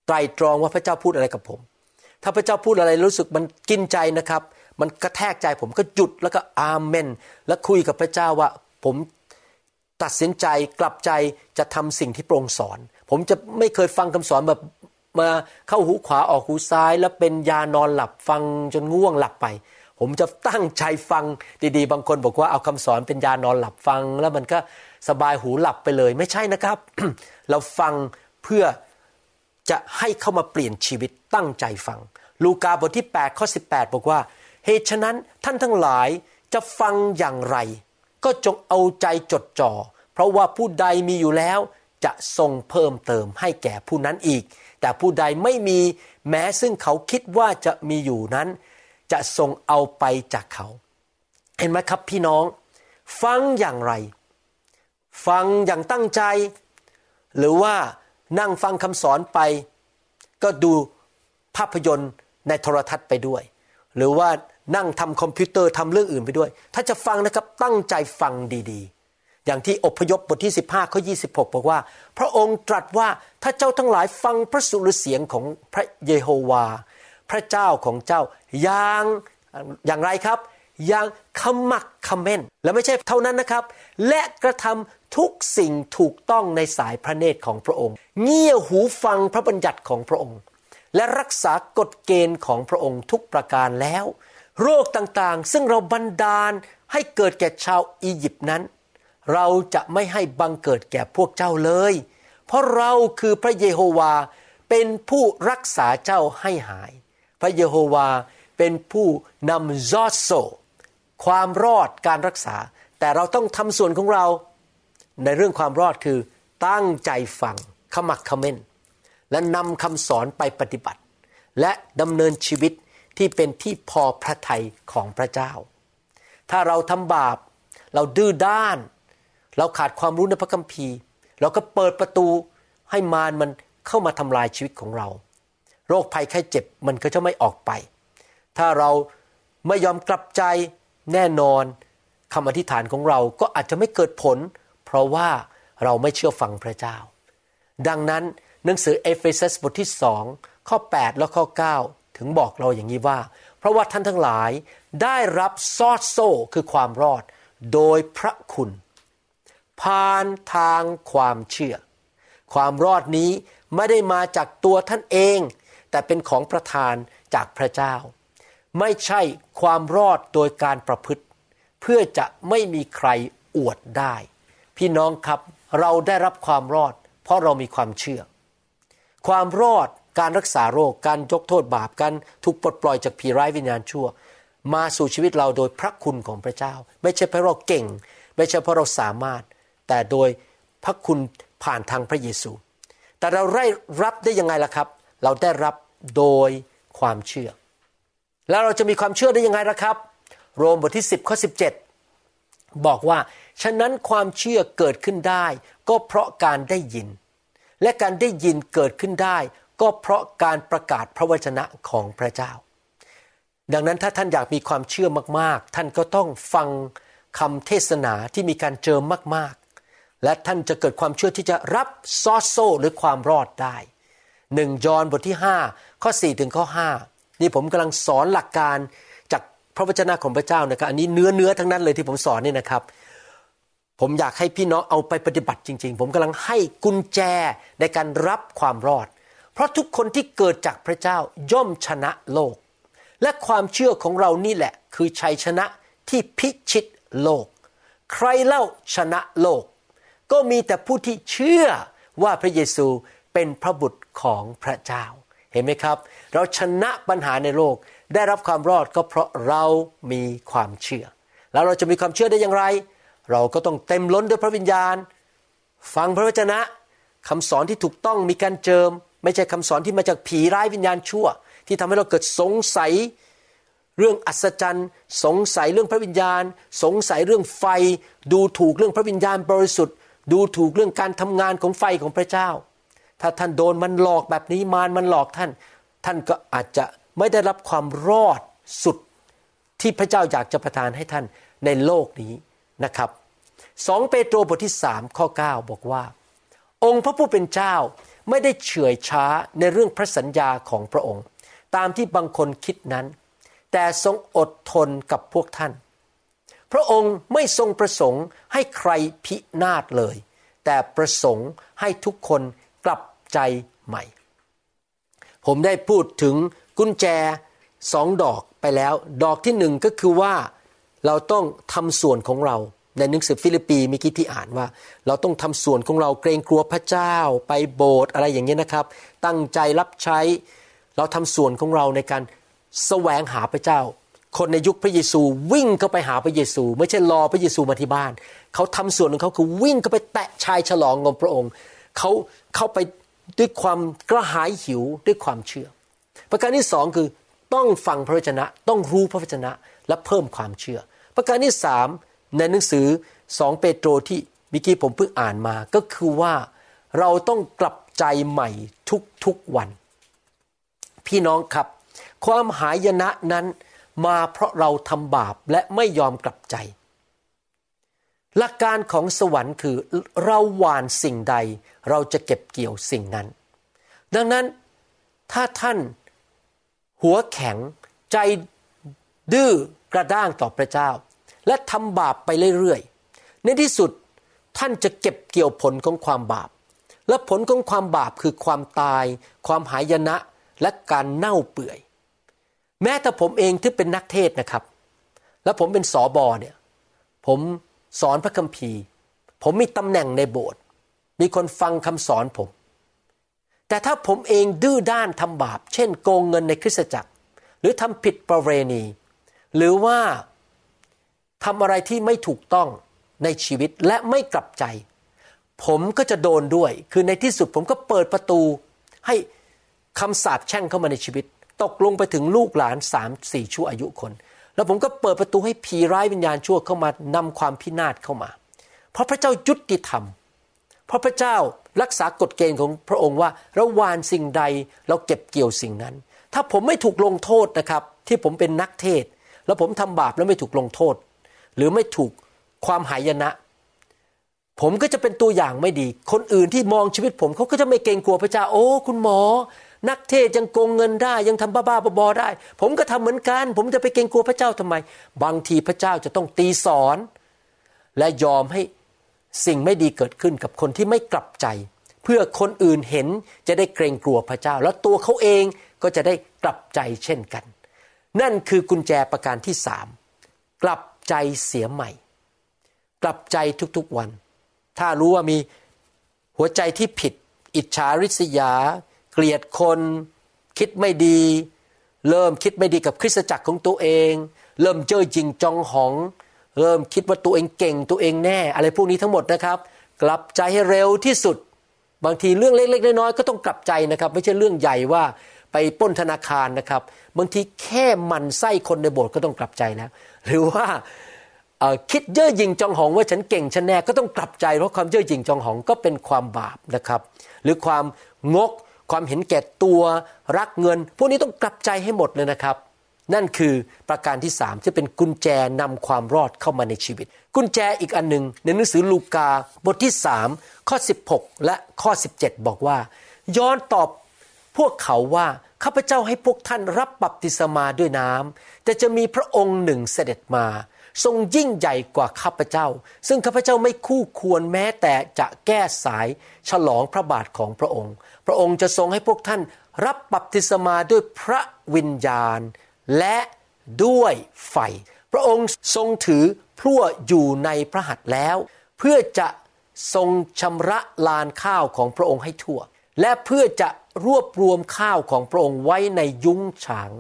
ไตรตรองว่าพระเจ้าพูดอะไรกับผม ถ้าพระเจ้าพูดอะไรรู้สึกมันกินใจนะครับ มันกระแทกใจผมก็หยุดแล้วก็อาเมน แล้วคุยกับพระเจ้าว่าผมตัดสินใจกลับใจจะทำสิ่งที่โปร่งสอน ผมจะไม่เคยฟังคำสอนแบบมาเข้าหูขวาออกหูซ้าย แล้วเป็นยานอนหลับฟังจนง่วงหลับไป ผมจะตั้งใจฟังดีๆ บางคนบอกว่าเอาคำสอนเป็นยานอนหลับฟัง แล้วมันก็ สบายหูหลับไปเลยไม่ใช่นะครับ เราฟังเพื่อจะให้เข้ามาเปลี่ยนชีวิตตั้งใจฟัง ลูกาบทที่8ข้อ18 บอกว่า เหตุฉะนั้นท่านทั้งหลายจะฟังอย่างไร ก็จงเอาใจจดจ่อ เพราะว่าผู้ใดมีอยู่แล้ว จะทรงเพิ่มเติมให้แก่ผู้นั้นอีก แต่ผู้ใดไม่มีแม้ซึ่งเขาคิดว่าจะมีอยู่นั้น จะทรงเอาไปจากเขา เห็นไหมครับพี่น้อง ฟังอย่างไร ฟังอย่างตั้งใจ หรือว่านั่งฟังคำสอนไป ก็ดูภาพยนตร์ในโทรทัศน์ไปด้วย หรือว่านั่งทำคอมพิวเตอร์ทำเรื่องอื่นไปด้วย ถ้าจะฟังนะครับตั้งใจฟังดีๆ อย่างที่อพยพบทที่ 15ข้อ26 บอกว่า พระองค์ตรัสว่าถ้าเจ้าทั้งหลายฟังพระสุรเสียงของพระเยโฮวา พระเจ้าของเจ้าอย่างอย่างไรครับอย่างขมักขม้นและไม่ใช่เท่านั้นนะครับ และกระทำ ทุกสิ่งถูกต้องในสายพระเนตรของพระองค์ เงี่ยหูฟังพระบัญญัติของพระองค์ และรักษากฎเกณฑ์ของพระองค์ทุกประการแล้ว โรคต่างๆ ซึ่งเราบันดาลให้เกิดแก่ชาวอียิปต์นั้น เราจะไม่ให้บังเกิดแก่พวกเจ้าเลย เพราะเราคือพระเยโฮวาเป็นผู้รักษาเจ้าให้หาย พระเยโฮวาเป็นผู้นำยอดโซ ความรอดการรักษา แต่เราต้องทำส่วนของเรา ในเรื่องความรอดคือตั้งใจฟังขมักขม้น และนำคำสอนไปปฏิบัติ และดำเนินชีวิตที่เป็นที่พอพระทัยของพระเจ้า ถ้าเราทำบาป เราดื้อด้าน เราขาดความรู้ในพระคัมภีร์ เราก็เปิดประตูให้มารมันเข้ามาทำลายชีวิตของเรา โรคภัยไข้เจ็บมันก็จะไม่ออกไป ถ้าเราไม่ยอมกลับใจแน่นอนคำอธิษฐานของเราก็อาจจะไม่เกิดผล ราะว่าเราไม่เชื่อฟังพระเจ้า ดังนั้นหนังสือเอเฟซัสบทที่สองข้อ 8 และข้อ 9 ถึงบอกเราอย่างนี้ว่า เพราะว่าท่านทั้งหลายได้รับซอดโซ่คือความรอด โดยพระคุณ ผ่านทางความเชื่อ ความรอดนี้ไม่ได้มาจากตัวท่านเอง แต่เป็นของประทานจากพระเจ้า ไม่ใช่ความรอดโดยการประพฤติ เพื่อจะไม่มีใครอวดได้ พี่น้องครับเราได้รับความรอด เพราะเรามีความเชื่อ ความรอดการรักษาโรคการยกโทษบาปการถูกปลดปล่อยจากผีร้ายวิญญาณชั่ว มาสู่ชีวิตเราโดยพระคุณของพระเจ้า ไม่ใช่เพราะเราเก่ง ไม่ใช่เพราะเราสามารถ แต่โดยพระคุณผ่านทางพระเยซู แต่เราได้รับได้ยังไงล่ะครับ เราได้รับโดยความเชื่อ แล้วเราจะมีความเชื่อได้ยังไงล่ะครับ โรมบทที่ 10ข้อ17 บอกว่าฉะนั้นความเชื่อเกิดขึ้นได้ ก็เพราะการได้ยิน และการได้ยินเกิดขึ้นได้ ก็เพราะการประกาศพระวจนะของพระเจ้า ดังนั้นถ้าท่านอยากมีความเชื่อมากๆ ท่านก็ต้องฟังคำเทศนาที่มีการเจิมมากๆ และท่านจะเกิดความเชื่อที่จะรับซอสโซหรือความรอดได้หนึ่งยอห์นบทที่ 5 ข้อ 4 ถึงข้อ 5 นี่ผมกำลังสอนหลักการจากพระวจนะของพระเจ้านะครับ อันนี้เนื้อเนื้อทั้งนั้นเลยที่ผมสอนนี่นะครับ ผมอยากให้พี่น้องเอาไปปฏิบัติจริง ๆ ผมกำลังให้กุญแจในการรับความรอด เพราะทุกคนที่เกิดจากพระเจ้าย่อมชนะโลก และความเชื่อของเรานี่แหละ คือชัยชนะที่พิชิตโลก ใครเล่าชนะโลก ก็มีแต่ผู้ที่เชื่อว่าพระเยซูเป็นพระบุตรของพระเจ้า เห็นไหมครับ เราชนะปัญหาในโลกได้รับความรอดก็เพราะเรามีความเชื่อ แล้วเราจะมีความเชื่อได้อย่างไร เราก็ต้องเต็มล้นด้วยพระวิญญาณ ฟังพระวจนะคำสอนที่ถูกต้องมีการเจิม ไม่ใช่คำสอนที่มาจากผีร้ายวิญญาณชั่ว ที่ทำให้เราเกิดสงสัยเรื่องอัศจรรย์ สงสัยเรื่องพระวิญญาณ สงสัยเรื่องไฟ ดูถูกเรื่องพระวิญญาณบริสุทธิ์ ดูถูกเรื่องการทำงานของไฟของพระเจ้า ถ้าท่านโดนมันหลอกแบบนี้มารมันหลอกท่าน ท่านก็อาจจะไม่ได้รับความรอดสุดที่พระเจ้าอยากจะประทานให้ท่านในโลกนี้ นะครับสองเปโตรบทที่สามข้อ9บอกว่า องค์พระผู้เป็นเจ้าไม่ได้เฉื่อยช้าในเรื่องพระสัญญาของพระองค์ ตามที่บางคนคิดนั้น แต่ทรงอดทนกับพวกท่าน พระองค์ไม่ทรงประสงค์ให้ใครพินาศเลย แต่ประสงค์ให้ทุกคนกลับใจใหม่ ผมได้พูดถึงกุญแจสองดอกไปแล้ว ดอกที่หนึ่งก็คือว่า เราต้องทำส่วนของเราในหนังสือฟิลิปปีเมื่อกี้ที่อ่านว่า เราต้องทำส่วนของเราเกรงกลัวพระเจ้า ไปโบสถ์อะไรอย่างนี้นะครับ ตั้งใจรับใช้ เราทำส่วนของเราในการแสวงหาพระเจ้า คนในยุคพระเยซูวิ่งเข้าไปหาพระเยซู ไม่ใช่รอพระเยซูมาที่บ้าน เขาทำส่วนของเขาคือวิ่งเข้าไปแตะชายฉลองของพระองค์ เขาเข้าไปด้วยความกระหายหิวด้วยความเชื่อ ประการที่สองคือต้องฟังพระวจนะ ต้องรู้พระวจนะและเพิ่มความเชื่อ ประการที่สามในหนังสือสองเปโตรที่เมื่อกี้ผมเพิ่งอ่านมาก็คือว่าเราต้องกลับใจใหม่ทุกๆวัน พี่น้องครับ ความหายนะนั้นมาเพราะเราทำบาปและไม่ยอมกลับใจ หลักการของสวรรค์คือเราหวานสิ่งใด เราจะเก็บเกี่ยวสิ่งนั้น ดังนั้นถ้าท่านหัวแข็งใจดื้อ กระด้างต่อพระเจ้า และทำบาปไปเรื่อยๆ ในที่สุดท่านจะเก็บเกี่ยวผลของความบาป และผลของความบาปคือความตาย ความหายนะและการเน่าเปื่อย แม้แต่ผมเองที่เป็นนักเทศนะครับ และผมเป็นสอบอเนี่ยผมสอนพระคัมภีร์ ผมมีตำแหน่งในโบสถ์มีคนฟังคำสอนผม แต่ถ้าผมเองดื้อด้านทำบาป เช่นโกงเงินในคริสตจักร หรือทำผิดประเวณี หรือว่าทำอะไรที่ไม่ถูกต้องในชีวิตและไม่กลับใจ ผมก็จะโดนด้วย คือในที่สุดผมก็เปิดประตู ให้คำสาปแช่งเข้ามาในชีวิต ตกลงไปถึงลูกหลานสามสี่ชั่วอายุคน แล้วผมก็เปิดประตูให้ผีร้ายวิญญาณชั่วเข้ามานำความพินาศเข้ามา เพราะพระเจ้ายุติธรรม เพราะพระเจ้ารักษากฎเกณฑ์ของพระองค์ว่าเราวานสิ่งใดเราเก็บเกี่ยวสิ่งนั้น ถ้าผมไม่ถูกลงโทษนะครับ ที่ผมเป็นนักเทศ แล้วผมทำบาปแล้วไม่ถูกลงโทษ หรือไม่ถูกความหายนะ ผมก็จะเป็นตัวอย่างไม่ดี คนอื่นที่มองชีวิตผมเขาก็จะไม่เกรงกลัวพระเจ้าโอ้ คุณหมอ นักเทศยังโกงเงินได้ ยังทำบ้าๆบอๆได้ ผมก็ทำเหมือนกัน ผมจะไปเกรงกลัวพระเจ้าทำไม บางทีพระเจ้าจะต้องตีสอน และยอมให้สิ่งไม่ดีเกิดขึ้นกับคนที่ไม่กลับใจ เพื่อคนอื่นเห็นจะได้เกรงกลัวพระเจ้า แล้วตัวเขาเองก็จะได้กลับใจเช่นกัน นั่นคือกุญแจประการที่สามกลับใจเสียใหม่ กลับใจทุกๆวัน ถ้ารู้ว่ามีหัวใจที่ผิด อิจฉาริษยา เกลียดคน คิดไม่ดี เริ่มคิดไม่ดีกับคริสตจักรของตัวเอง เริ่มเจ้อจริงจองหอง เริ่มคิดว่าตัวเองเก่งตัวเองแน่ อะไรพวกนี้ทั้งหมดนะครับ กลับใจให้เร็วที่สุด บางทีเรื่องเล็ก ๆ น้อยๆก็ต้องกลับใจนะครับ ไม่ใช่เรื่องใหญ่ว่า ไปป้นธนาคารนะครับ บางทีแค่มันไส้คนในโบสถ์ก็ต้องกลับใจแล้ว หรือว่าคิดเย่อหยิ่งจองหองว่าฉันเก่งฉันแน่ก็ต้องกลับใจ เพราะความเย่อหยิ่งจองหองก็เป็นความบาปนะครับ หรือความงกความเห็นแก่ตัวรักเงิน พวกนี้ต้องกลับใจให้หมดเลยนะครับ นั่นคือประการที่สามที่เป็นกุญแจนำความรอดเข้ามาในชีวิต กุญแจอีกอันหนึ่งในหนังสือลูกาบทที่สามข้อ 16 และข้อ 17 บอกว่า ย้อนตอบ พวกเขาว่าข้าพเจ้าให้พวกท่านรับบัพติศมาด้วยน้ำแต่จะมีพระองค์หนึ่งเสด็จมา ทรงยิ่งใหญ่กว่าข้าพเจ้า ซึ่งข้าพเจ้าไม่คู่ควรแม้แต่จะแก้สายฉลองพระบาทของพระองค์ พระองค์จะทรงให้พวกท่านรับบัพติศมาด้วยพระวิญญาณ และด้วยไฟ พระองค์ทรงถือพลั่วอยู่ในพระหัตถ์แล้ว เพื่อจะทรงชำระลานข้าวของพระองค์ให้ทั่ว และเพื่อจะ รวบรวมข้าวของพระองค์ไว้ในยุ้งฉาง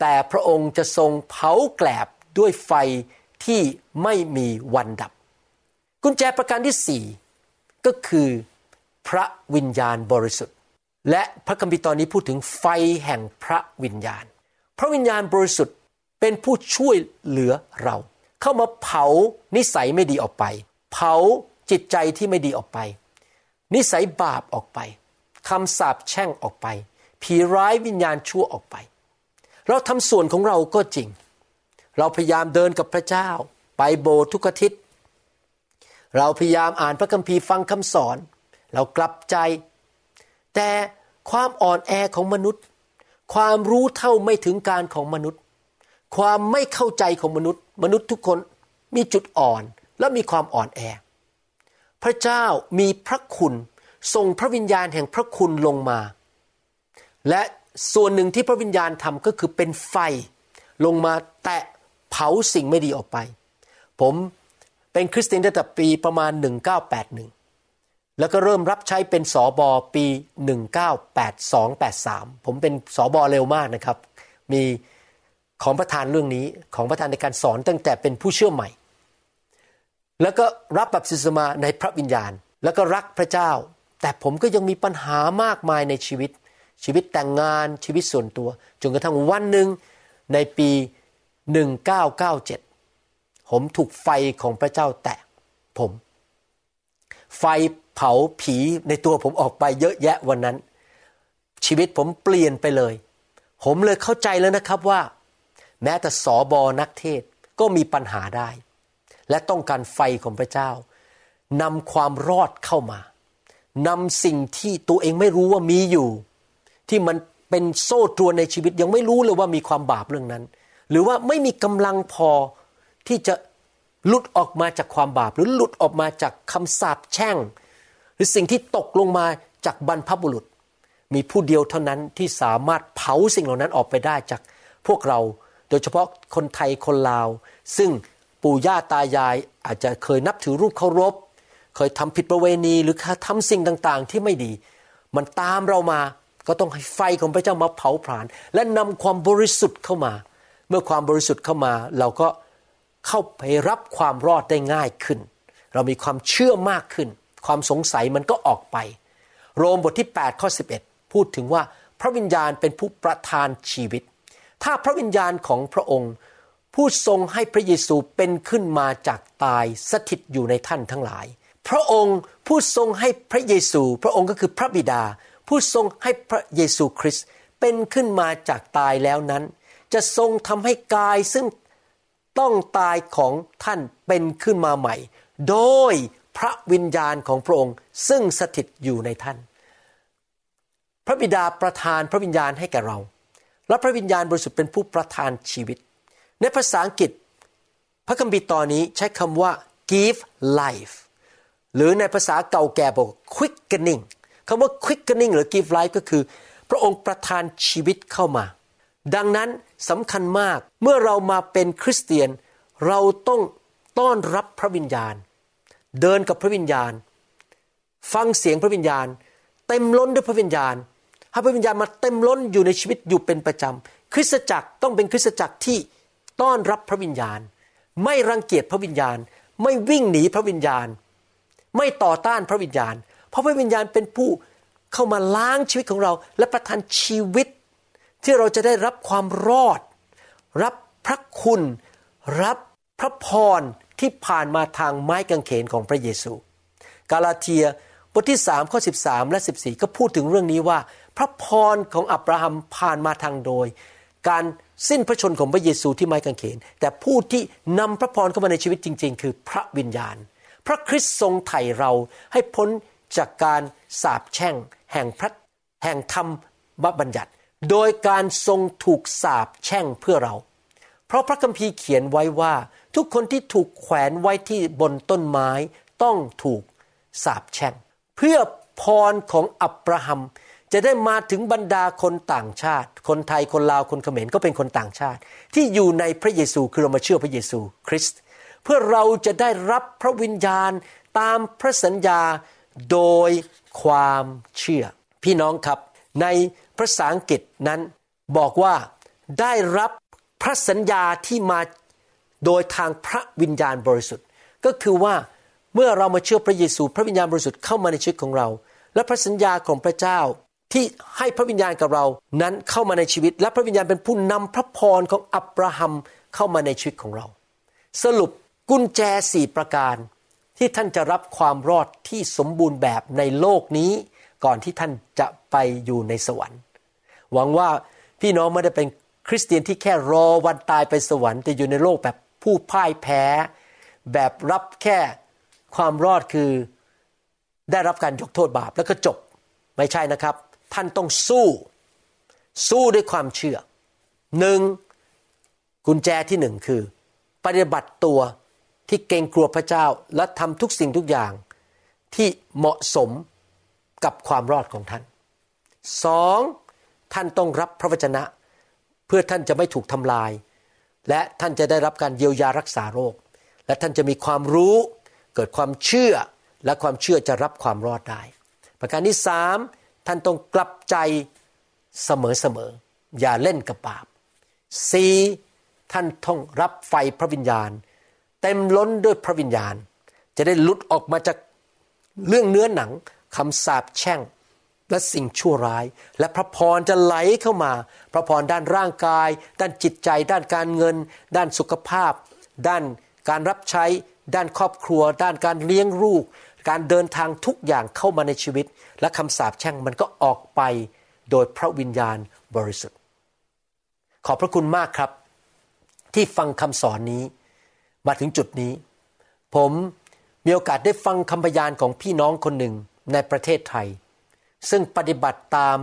แต่พระองค์จะทรงเผาแกลบด้วยไฟที่ไม่มีวันดับ กุญแจประการที่สี่ก็คือพระวิญญาณบริสุทธิ์ และพระคัมภีร์ตอนนี้พูดถึงไฟแห่งพระวิญญาณ พระวิญญาณบริสุทธิ์เป็นผู้ช่วยเหลือเรา เข้ามาเผานิสัยไม่ดีออกไป เผาจิตใจที่ไม่ดีออกไป นิสัยบาปออกไป คำสาปแช่งออกไป ผีร้ายวิญญาณชั่วออกไป เราทำส่วนของเราก็จริง เราพยายามเดินกับพระเจ้า ไปโบสถ์ทุกอาทิตย์เราพยายามอ่านพระคัมภีร์ฟังคำสอน เรากลับใจ แต่ความอ่อนแอของมนุษย์ ความรู้เท่าไม่ถึงการของมนุษย์ ความไม่เข้าใจของมนุษย์ มนุษย์ทุกคนมีจุดอ่อนและมีความอ่อนแอ พระเจ้ามีพระคุณ ส่งพระวิญญาณแห่งพระคุณลงมา และส่วนหนึ่งที่พระวิญญาณทำก็คือเป็นไฟลงมาแตะเผาสิ่งไม่ดีออกไป ผมเป็นคริสเตียนตั้งแต่ปีประมาณ 1981 แล้วก็เริ่มรับใช้เป็นสอบอปี 1982-83 ผมเป็นสอบอเร็วมากนะครับ มีของประธานเรื่องนี้ของประธานในการสอนตั้งแต่เป็นผู้เชื่อใหม่ แล้วก็รับบัพติศมาในพระวิญญาณ แล้วก็รักพระเจ้า แต่ผมก็ยังมีปัญหามากมายในชีวิต ชีวิตแต่งงานชีวิตส่วนตัว จนกระทั่งวันหนึ่งในปี 1997 ผมถูกไฟของพระเจ้าแตะผม ไฟเผาผีในตัวผมออกไปเยอะแยะวันนั้น ชีวิตผมเปลี่ยนไปเลย ผมเลยเข้าใจแล้วนะครับว่า แม้แต่สอบอนักเทศก็มีปัญหาได้ และต้องการไฟของพระเจ้านำความรอดเข้ามา นำสิ่งที่ตัวเองไม่รู้ว่ามีอยู่ ที่มันเป็นโซ่ตรวนในชีวิตยังไม่รู้เลยว่ามีความบาปเรื่องนั้น หรือว่าไม่มีกำลังพอที่จะหลุดออกมาจากความบาป หรือหลุดออกมาจากคำสาปแช่ง หรือสิ่งที่ตกลงมาจากบรรพบุรุษ มีผู้เดียวเท่านั้นที่สามารถเผาสิ่งเหล่านั้นออกไปได้จากพวกเรา โดยเฉพาะคนไทยคนลาว ซึ่งปู่ย่าตายายอาจจะเคยนับถือรูปเคารพ เคยทำผิดประเวณีหรือทำสิ่งต่างๆ ที่ไม่ดี มันตามเรามาก็ต้องให้ไฟของพระเจ้ามาเผาผลาญและนำความบริสุทธิ์เข้ามา เมื่อความบริสุทธิ์เข้ามา เราก็เข้าไปรับความรอดได้ง่ายขึ้น เรามีความเชื่อมากขึ้น ความสงสัยมันก็ออกไป โรมบทที่8ข้อ11 พูดถึงว่าพระวิญญาณเป็นผู้ประทานชีวิต ถ้าพระวิญญาณของพระองค์ ผู้ทรงให้พระเยซูเป็นขึ้นมาจากตายสถิตอยู่ในท่านทั้งหลาย พระองค์ผู้ทรงให้พระเยซู พระองค์ก็คือพระบิดา ผู้ทรงให้พระเยซูคริสต์เป็นขึ้นมาจากตายแล้วนั้น จะทรงทำให้กายซึ่งต้องตายของท่านเป็นขึ้นมาใหม่ โดยพระวิญญาณของพระองค์ซึ่งสถิตอยู่ในท่าน พระบิดาประทานพระวิญญาณให้แก่เรา และพระวิญญาณบริสุทธิ์เป็นผู้ประทานชีวิต ในภาษาอังกฤษ พระคัมภีร์ตอนนี้ใช้คำว่า give life หรือในภาษาเก่าแก่บอก quickening คำว่า quickening หรือ give life ก็คือ พระองค์ประทานชีวิตเข้ามา ดังนั้นสำคัญมากเมื่อเรามาเป็นคริสเตียน เราต้องต้อนรับพระวิญญาณ เดินกับพระวิญญาณ ฟังเสียงพระวิญญาณ เต็มล้นด้วยพระวิญญาณให้พระวิญญาณมาเต็มล้นอยู่ในชีวิตอยู่เป็นประจำคริสตจักรต้องเป็นคริสตจักรที่ต้อนรับพระวิญญาณ ไม่รังเกียจพระวิญญาณ ไม่วิ่งหนีพระวิญญาณ ไม่ต่อต้านพระวิญญาณ เพราะพระวิญญาณเป็นผู้เข้ามาล้างชีวิตของเรา และประทานชีวิต ที่เราจะได้รับความรอด รับพระคุณ รับพระพรที่ผ่านมาทางไม้กางเขนของพระเยซู กาลาเทียบทที่3ข้อ13 และ 14 ก็พูดถึงเรื่องนี้ว่า พระพรของอับราฮัมผ่านมาทางโดย การสิ้นพระชนของพระเยซูที่ไม้กางเขน แต่ผู้ที่นำพระพรเข้ามาในชีวิตจริง ๆ คือพระวิญญาณ พระคริสต์ทรงไถ่เราให้พ้นจากการสาปแช่ง แห่งพระแห่งธรรมบัญญัติ โดยการทรงถูกสาปแช่งเพื่อเรา เพราะพระคัมภีร์เขียนไว้ว่า ทุกคนที่ถูกแขวนไว้ที่บนต้นไม้ต้องถูกสาปแช่ง เพื่อพรของอับราฮัมจะได้มาถึงบรรดาคนต่างชาติ คนไทยคนลาวคนเขมรก็เป็นคนต่างชาติ ที่อยู่ในพระเยซูคือเรามาเชื่อพระเยซูคริสต์ เพื่อเราจะได้รับพระวิญญาณตามพระสัญญาโดยความเชื่อ พี่น้องครับ ในภาษาอังกฤษนั้นบอกว่าได้รับพระสัญญาที่มาโดยทางพระวิญญาณบริสุทธิ์ ก็คือว่าเมื่อเรามาเชื่อพระเยซู พระวิญญาณบริสุทธิ์เข้ามาในชีวิตของเรา และพระสัญญาของพระเจ้าที่ให้พระวิญญาณกับเรานั้นเข้ามาในชีวิต และพระวิญญาณเป็นผู้นำพระพรของอับราฮัมเข้ามาในชีวิตของเรา สรุป กุญแจสี่ประการที่ท่านจะรับความรอดที่สมบูรณ์แบบในโลกนี้ ก่อนที่ท่านจะไปอยู่ในสวรรค์ หวังว่าพี่น้องไม่ได้เป็นคริสเตียนที่แค่รอวันตายไปสวรรค์แต่อยู่ในโลกแบบผู้พ่ายแพ้ แบบรับแค่ความรอดคือได้รับการยกโทษบาปแล้วก็จบไม่ใช่นะครับ ท่านต้องสู้ สู้ด้วยความเชื่อหนึ่งกุญแจที่หนึ่งคือ ปฏิบัติตัว ที่เกรงกลัวพระเจ้าและทำทุกสิ่งทุกอย่างที่เหมาะสมกับความรอดของท่านสองท่านต้องรับพระวจนะ เพื่อท่านจะไม่ถูกทำลาย และท่านจะได้รับการเยียวยารักษาโรค และท่านจะมีความรู้เกิดความเชื่อและความเชื่อจะรับความรอดได้ ประการที่สามท่านต้องกลับใจเสมอๆอย่าเล่นกับบาปสี่ท่านต้องรับไฟพระวิญญาณ เต็มล้นด้วยพระวิญญาณ จะได้หลุดออกมาจากเรื่องเนื้อหนังคำสาปแช่งและสิ่งชั่วร้าย และพระพรจะไหลเข้ามา พระพรด้านร่างกาย ด้านจิตใจ ด้านการเงิน ด้านสุขภาพ ด้านการรับใช้ ด้านครอบครัว ด้านการเลี้ยงลูก การเดินทางทุกอย่างเข้ามาในชีวิต และคำสาปแช่งมันก็ออกไปโดยพระวิญญาณบริสุทธิ์ ขอบพระคุณมากครับ ที่ฟังคำสอนนี้ มาถึงจุดนี้ ผมมีโอกาสได้ฟังคำพยานของพี่น้องคนหนึ่งในประเทศไทย ซึ่งปฏิบัติตาม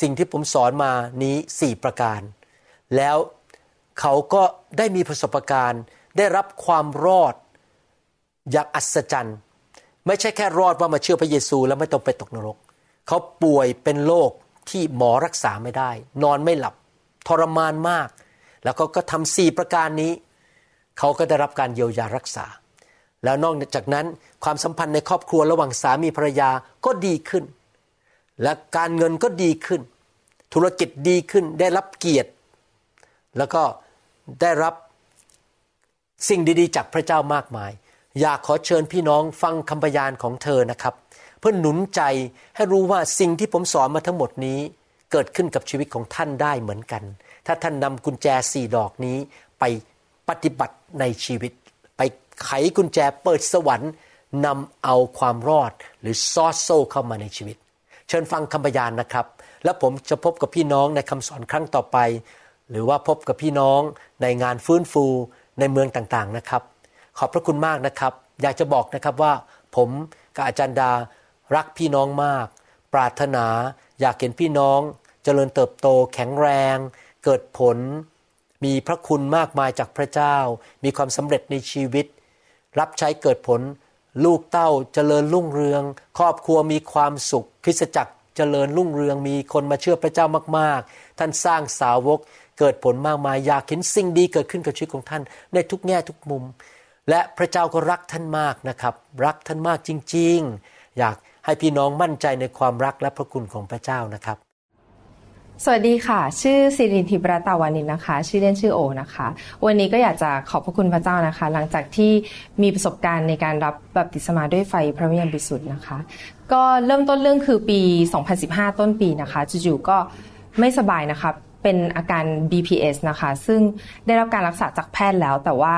สิ่งที่ผมสอนมานี้สี่ประการ แล้วเขาก็ได้มีประสบการณ์ ได้รับความรอดอย่างอัศจรรย์ ไม่ใช่แค่รอดว่ามาเชื่อพระเยซูแล้วไม่ต้องไปตกนรก เขาป่วยเป็นโรคที่หมอรักษาไม่ได้ นอนไม่หลับ ทรมานมาก แล้วเขาก็ทำสี่ประการนี้ เขาก็ได้รับการเยียวยารักษา แล้วนอกจากนั้นความสัมพันธ์ในครอบครัวระหว่างสามีภรรยาก็ดีขึ้น และการเงินก็ดีขึ้น ธุรกิจดีขึ้นได้รับเกียรติ แล้วก็ได้รับสิ่งดีๆ จากพระเจ้ามากมาย อยากขอเชิญพี่น้องฟังคำพยานของเธอนะครับ เพื่อหนุนใจให้รู้ว่าสิ่งที่ผมสอนมาทั้งหมดนี้ เกิดขึ้นกับชีวิตของท่านได้เหมือนกัน ถ้าท่านนำกุญแจสี่ดอกนี้ไป ปฏิบัติในชีวิต ไปไขกุญแจเปิดสวรรค์นำเอาความรอดหรือซอสโซ่เข้ามาในชีวิต เชิญฟังคำพยานนะครับ แล้วผมจะพบกับพี่น้องในคำสอนครั้งต่อไป หรือว่าพบกับพี่น้องในงานฟื้นฟูในเมืองต่างๆนะครับ ขอบพระคุณมากนะครับ อยากจะบอกนะครับว่า ผมกับอาจารย์ดารักพี่น้องมาก ปรารถนาอยากเห็นพี่น้องเจริญเติบโตแข็งแรง เกิดผล มีพระคุณมากมายจากพระเจ้า มีความสำเร็จในชีวิต รับใช้เกิดผล ลูกเต้าเจริญรุ่งเรือง ครอบครัวมีความสุข คริสตจักรเจริญรุ่งเรือง มีคนมาเชื่อพระเจ้ามากๆ ท่านสร้างสาวกเกิดผลมากมาย อยากเห็นสิ่งดีเกิดขึ้นกับชีวิตของท่าน ในทุกแง่ทุกมุม และพระเจ้าก็รักท่านมากนะครับ รักท่านมากจริง ๆ อยากให้พี่น้องมั่นใจในความรักและพระคุณของพระเจ้านะครับ สวัสดีค่ะ ชื่อสิรินทิปรตาวานินนะคะ ชื่อเล่นชื่อโอนะคะ วันนี้ก็อยากจะขอบพระคุณพระเจ้านะคะ หลังจากที่มีประสบการณ์ในการรับบัพติศมาด้วยไฟพระวิญญาณบริสุทธิ์นะคะ ก็เริ่มต้นเรื่องคือปี 2015 ต้นปีนะคะจู่ๆก็ไม่สบายนะคะเป็นอาการ BPS นะคะ ซึ่งได้รับการรักษาจากแพทย์แล้วแต่ว่า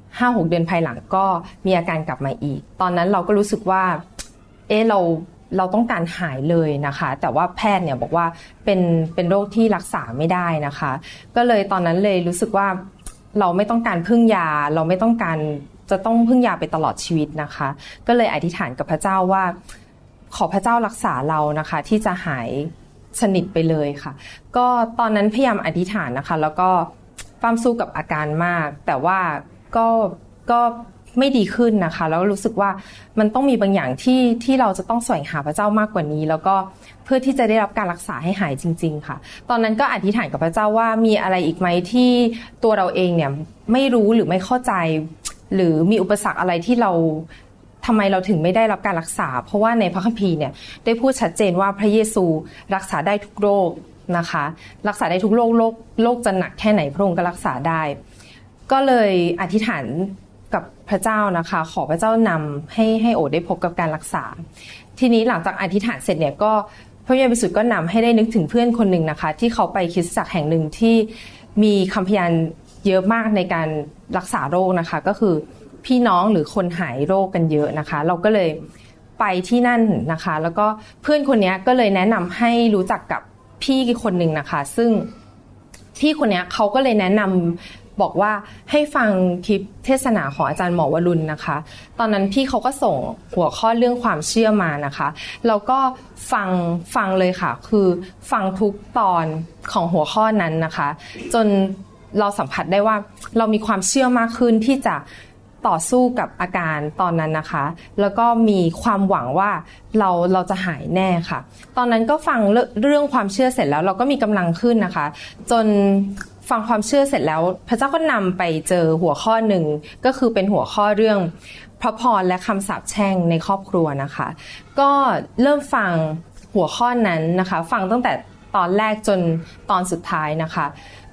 5-6 เดือนภายหลังก็มีอาการกลับมาอีก ตอนนั้นเราก็รู้สึกว่า เอ๊ะเรา เราต้องการหายเลยนะคะ แต่ว่าแพทย์เนี่ยบอกว่าเป็นเป็นโรคที่รักษาไม่ได้นะคะ ก็เลยตอนนั้นเลยรู้สึกว่าเราไม่ต้องการพึ่งยา เราไม่ต้องการจะต้องพึ่งยาไปตลอดชีวิตนะคะ ก็เลยอธิษฐานกับพระเจ้าว่า ขอพระเจ้ารักษาเรานะคะ ที่จะหายสนิทไปเลยค่ะ ก็ตอนนั้นพยายามอธิษฐานนะคะ แล้วก็ปั้มสู้กับอาการมาก แต่ว่าก็ก็ ไม่ดีขึ้นนะคะ แล้วรู้สึกว่ามันต้องมีบางอย่างที่ที่เราจะต้องแสวงหาพระเจ้ามากกว่านี้ แล้วก็เพื่อที่จะได้รับการรักษาให้หายจริง ๆ ค่ะ ตอนนั้นก็อธิษฐานกับพระเจ้าว่ามีอะไรอีกไหมที่ตัวเราเองเนี่ยไม่รู้หรือไม่เข้าใจ หรือมีอุปสรรคอะไรที่เราทำไมเราถึงไม่ได้รับการรักษา เพราะว่าในพระคัมภีร์เนี่ยได้พูดชัดเจนว่าพระเยซูรักษาได้ทุกโรคนะคะ รักษาได้ทุกโรคโรคโรคจะหนักแค่ไหนพระองค์ก็รักษาได้ ก็เลยอธิษฐาน กับพระเจ้านะคะ ขอพระเจ้านำให้ให้โอได้พบกับการรักษา ทีนี้หลังจากอธิษฐานเสร็จเนี่ยก็พระวิญญาณบริสุทธิ์ก็นำให้ได้นึกถึงเพื่อนคนหนึ่งนะคะ ที่เขาไปคริสตจักรแห่งหนึ่งที่มีคำพยานเยอะมากในการรักษาโรคนะคะ ก็คือพี่น้องหรือคนหายโรคกันเยอะนะคะ เราก็เลยไปที่นั่นนะคะ แล้วก็เพื่อนคนนี้ก็เลยแนะนำให้รู้จักกับพี่คนหนึ่งนะคะ ซึ่งพี่คนนี้เขาก็เลยแนะนำ บอกว่าให้ฟังคลิปเทศนาของอาจารย์หมอวรุณนะคะ ตอนนั้นพี่เขาก็ส่งหัวข้อเรื่องความเชื่อมานะคะแล้วก็ฟังฟังเลยค่ะ คือฟังทุกตอนของหัวข้อนั้นนะคะ จนเราสัมผัสได้ว่าเรามีความเชื่อมากขึ้นที่จะต่อสู้กับอาการตอนนั้นนะคะ แล้วก็มีความหวังว่าเราเราจะหายแน่ค่ะ ตอนนั้นก็ฟังเรื่องความเชื่อเสร็จแล้ว เราก็มีกำลังขึ้นนะคะ จน ฟังความเชื่อเสร็จแล้ว พระเจ้าก็นำไปเจอหัวข้อหนึ่งก็คือเป็นหัวข้อเรื่องพระพรและคำสาปแช่งในครอบครัวนะคะ ก็เริ่มฟังหัวข้อนั้นนะคะ ฟังตั้งแต่ตอนแรกจนตอนสุดท้ายนะคะ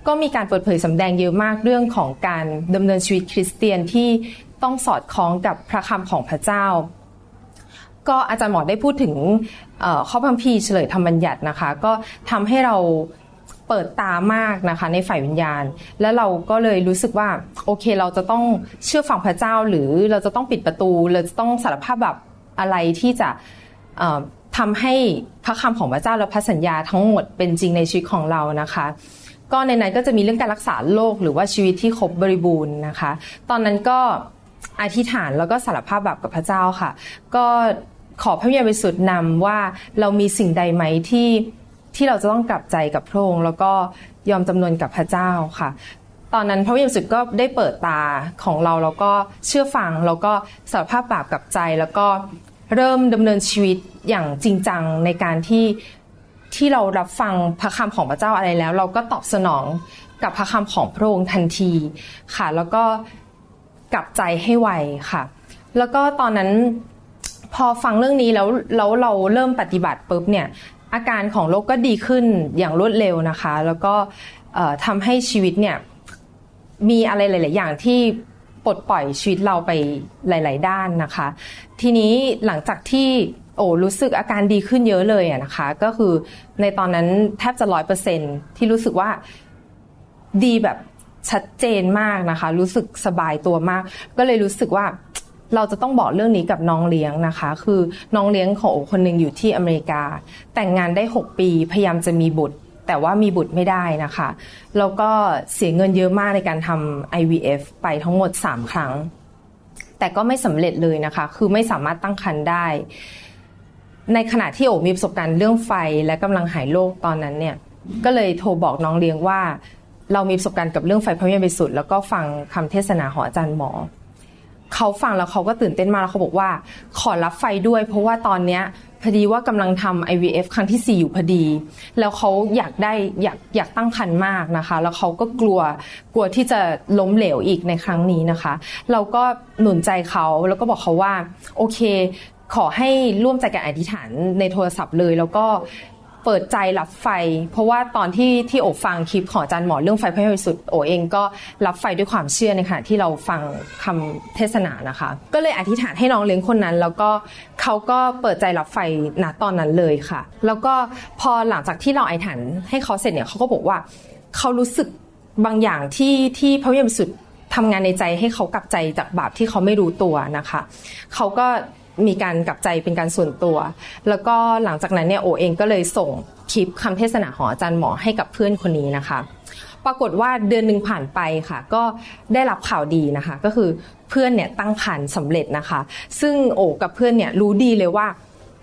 ก็มีการเปิดเผยสำแดงเยอะมากเรื่องของการดำเนินชีวิตคริสเตียนที่ต้องสอดคล้องกับพระคำของพระเจ้า ก็อาจารย์หมอได้พูดถึงข้อพัมพีเฉลยธรรมบัญญัตินะคะ ก็ทำให้เรา เปิดตามากนะคะในฝ่ายวิญญาณ แล้วเราก็เลยรู้สึกว่าโอเคเราจะต้องเชื่อฟังพระเจ้าหรือเราจะต้องปิดประตูเราจะต้องสารภาพแบบอะไรที่จะทำให้พระคำของพระเจ้าและพระสัญญาทั้งหมดเป็นจริงในชีวิตของเรานะคะ ก็ในนั้นก็จะมีเรื่องการรักษาโรคหรือว่าชีวิตที่ครบบริบูรณ์นะคะ ตอนนั้นก็อธิษฐานแล้วก็สารภาพแบบกับพระเจ้าค่ะ ก็ขอพระวิญญาณบริสุทธิ์นำว่าเรามีสิ่งใดไหมที่ ที่เราจะต้องกลับใจกับพระองค์แล้วก็ยอมจำนวนกับพระเจ้าค่ะ ตอนนั้นพระวิญญาณบริสุทธิ์ก็ได้เปิดตาของเราแล้วก็เชื่อฟังแล้วก็สารภาพบาปกับใจ แล้วก็เริ่มดำเนินชีวิตอย่างจริงจังในการที่ที่เรารับฟังพระคำของพระเจ้าอะไรแล้ว เราก็ตอบสนองกับพระคำของพระองค์ทันทีค่ะ แล้วก็กลับใจให้ไวค่ะ แล้วก็ตอนนั้นพอฟังเรื่องนี้แล้วแล้วเราเริ่มปฏิบัติปุ๊บเนี่ย อาการของโรคก็ดีขึ้นอย่างรวดเร็วนะคะ แล้วก็ทำให้ชีวิตเนี่ยมีอะไรหลาย ๆ อย่างที่ปลดปล่อยชีวิตเราไปหลาย ๆ ด้านนะคะ ทีนี้หลังจากที่โอ้รู้สึกอาการดีขึ้นเยอะเลยอะนะคะ ก็คือในตอนนั้นแทบจะร้อยเปอร์เซ็นที่รู้สึกว่าดีแบบชัดเจนมากนะคะ รู้สึกสบายตัวมาก ก็เลยรู้สึกว่า เราจะต้องบอกเรื่องนี้กับน้องเลี้ยงนะคะ คือน้องเลี้ยงของโอคนหนึ่งอยู่ที่อเมริกา แต่งงานได้ 6 ปี พยายามจะมีบุตร แต่ว่ามีบุตรไม่ได้นะคะ แล้วก็เสียเงินเยอะมากในการทำ IVF ไปทั้งหมด 3 ครั้ง แต่ก็ไม่สำเร็จเลยนะคะ คือไม่สามารถตั้งครรภ์ได้ ในขณะที่โอมีประสบการณ์เรื่องไฟและกำลังหายโรคตอนนั้นเนี่ย ก็เลยโทรบอกน้องเลี้ยงว่าเรามีประสบการณ์กับเรื่องไฟพระวิญญาณบริสุทธิ์แล้วก็ฟังคำเทศนาของอาจารย์หมอ เขาฟังแล้วเขาก็ตื่นเต้นมาแล้วเขาบอกว่า ขอรับไฟด้วย เพราะว่าตอนเนี้ยพอดีว่ากำลังทำ IVF ครั้งที่ 4 อยู่พอดี แล้วเขาอยากได้อยากอยากตั้งครรภ์มากนะคะ แล้วเขาก็กลัวกลัวที่จะล้มเหลวอีกในครั้งนี้นะคะ เราก็หนุนใจเขาแล้วก็บอกเขาว่า โอเค ขอให้ร่วมใจกันอธิษฐานในโทรศัพท์เลย แล้วก็ เปิดใจรับไฟ เพราะว่าตอนที่ที่โอฟังคลิปของอาจารย์หมอเรื่องไฟพระบริสุทธิ์โอเองก็รับไฟด้วยความเชื่อในขณะที่เราฟังคำเทศนานะคะ ก็เลยอธิษฐานให้น้องเลี้ยงคนนั้น แล้วก็เขาก็เปิดใจรับไฟณตอนนั้นเลยค่ะ แล้วก็พอหลังจากที่เราอธิษฐานให้เขาเสร็จเนี่ยเขาก็บอกว่าเขารู้สึกบางอย่างที่ที่พระบริสุทธิ์ทำงานในใจให้เขากลับใจจากบาปที่เขาไม่รู้ตัวนะคะ เขาก็ มีการกลับใจเป็นการส่วนตัว แล้วก็หลังจากนั้นเนี่ยโอเองก็เลยส่งคลิปคำเทศนาของอาจารย์หมอให้กับเพื่อนคนนี้นะคะ ปรากฏว่าเดือนหนึ่งผ่านไปค่ะ ก็ได้รับข่าวดีนะคะ ก็คือเพื่อนเนี่ยตั้งครรภ์สำเร็จนะคะ ซึ่งโอกับเพื่อนเนี่ยรู้ดีเลยว่า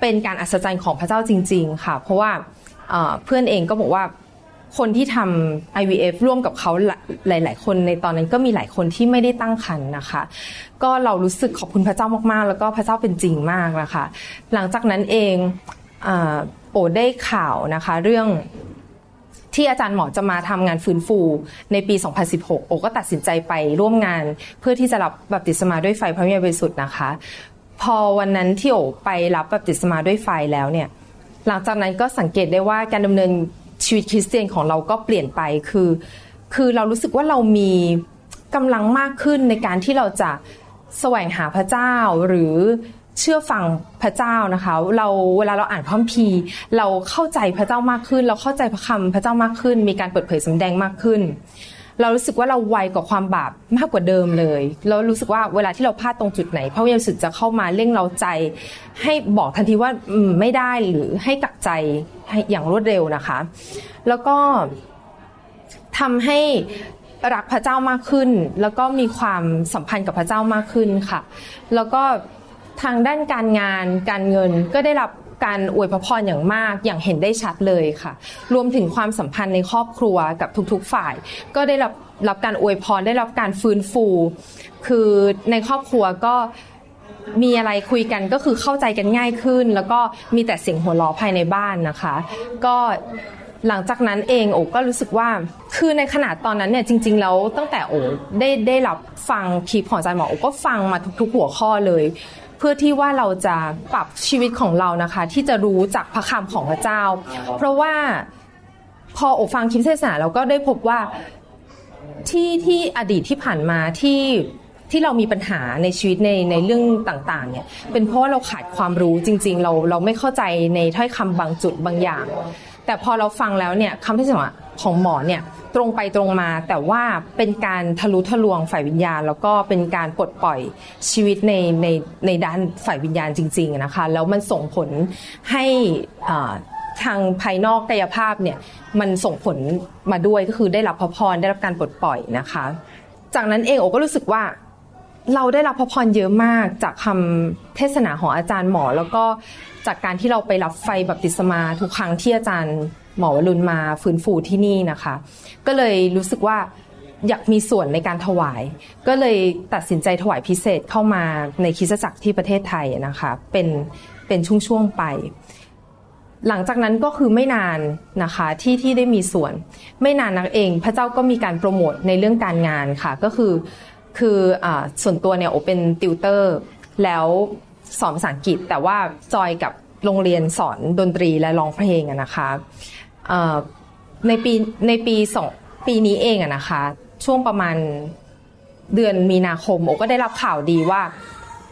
เป็นการอัศจรรย์ของพระเจ้าจริง ๆ ค่ะ เพราะว่าเพื่อนเองก็บอกว่า คนที่ทำ IVF ร่วมกับเขาหลาย ๆ คนในตอนนั้นก็มีหลายคนที่ไม่ได้ตั้งครรภ์นะคะ ก็เรารู้สึกขอบคุณพระเจ้ามาก ๆ แล้วก็พระเจ้าเป็นจริงมากนะคะ หลังจากนั้นเองโอได้ข่าวนะคะ เรื่องที่อาจารย์หมอจะมาทำงานฟื้นฟูในปี 2016 โอก็ตัดสินใจไปร่วมงาน เพื่อที่จะรับบัพติศมาด้วยไฟพระวิญญาบริสุทธิ์นะคะ พอวันนั้นที่โอไปรับบัพติศมาด้วยไฟแล้วเนี่ยหลังจากนั้นก็สังเกตได้ว่าการดำเนิน ชีวิตคริสเตียนของเราก็เปลี่ยนไปคือ คือเรารู้สึกว่าเรามีกำลังมากขึ้นในการที่เราจะแสวงหาพระเจ้าหรือเชื่อฟังพระเจ้านะคะ เราเวลาเราอ่านพระคัมภีร์เราเข้าใจพระเจ้ามากขึ้น เราเข้าใจพระคำพระเจ้ามากขึ้น มีการเปิดเผยสำแดงมากขึ้น เรารู้สึกว่าเราไวกว่าความบาปมากกว่าเดิมเลยเรารู้สึกว่าเวลาที่เราพลาดตรงจุดไหนพระวิญญาณสุดจะเข้ามาเร่งเราใจ ให้บอกทันทีว่าไม่ได้หรือให้กลับใจอย่างรวดเร็วนะคะ แล้วก็ทำให้รักพระเจ้ามากขึ้น แล้วก็มีความสัมพันธ์กับพระเจ้ามากขึ้นค่ะ แล้วก็ทางด้านการงานการเงินก็ได้รับ การอวยพรอย่างมากอย่างเห็นได้ชัดเลยค่ะ รวมถึงความสัมพันธ์ในครอบครัวกับทุกๆฝ่าย ก็ได้รับรับการอวยพรได้รับการฟื้นฟู คือในครอบครัวก็มีอะไรคุยกันก็คือเข้าใจกันง่ายขึ้น แล้วก็มีแต่เสียงหัวเราะภายในบ้านนะคะ ก็หลังจากนั้นเองโอ๋ก็รู้สึกว่าคือในขนาดตอนนั้นเนี่ยจริง ๆ แล้วตั้งแต่โอ๋ได้ได้รับฟังคลิปของอาจารย์หมอโอ๋ก็ฟังมาทุก ๆ หัวข้อเลย เพื่อที่ว่าเราจะปรับชีวิตของเรานะคะ ที่จะรู้จากพระคำของพระเจ้า เพราะว่าพอโอฟังคลิปเทศนาเราก็ได้พบว่าที่ที่อดีตที่ผ่านมาที่ที่เรามีปัญหาในชีวิตในในเรื่องต่างๆเนี่ยเป็นเพราะว่าเราขาดความรู้จริง ๆ เราเราไม่เข้าใจในถ้อยคำบางจุดบางอย่าง แต่พอเราฟังแล้วเนี่ยคำที่สอน ของหมอเนี่ยตรงไปตรงมาแต่ว่าเป็นการทะลุทะลวงฝ่ายวิญญาณ แล้วก็เป็นการปลดปล่อยชีวิตในในในด้านฝ่ายวิญญาณจริง ๆนะคะ แล้วมันส่งผลให้ทางภายนอกกายภาพเนี่ยมันส่งผลมาด้วยก็คือได้รับพระพรได้รับการปลดปล่อยนะคะ จากนั้นเองโอก็รู้สึกว่าเราได้รับพระพรเยอะมากจากคำเทศนาของอาจารย์หมอ แล้วก็จากการที่เราไปรับไฟบัพติศมาทุกครั้งที่อาจารย์ หมอวรุณมาฟื้นฟูที่นี่นะคะ ก็เลยรู้สึกว่าอยากมีส่วนในการถวาย ก็เลยตัดสินใจถวายพิเศษเข้ามาในคิสจักรที่ประเทศไทยนะคะเป็นเป็นช่วงๆไป หลังจากนั้นก็คือไม่นานนะคะที่ที่ได้มีส่วน ไม่นานนักเอง พระเจ้าก็มีการโปรโมทในเรื่องการงานค่ะ ก็คือคืออส่วนตัวเนี่ยโอเป็นติวเตอร์ แล้วสอนภาษาอังกฤษแต่ว่าจอยกับโรงเรียนสอนดนตรีและร้องเพลงนะคะ ในปีในปีสองปีนี้เองอะนะคะ ช่วงประมาณเดือนมีนาคมโอก็ได้รับข่าวดีว่า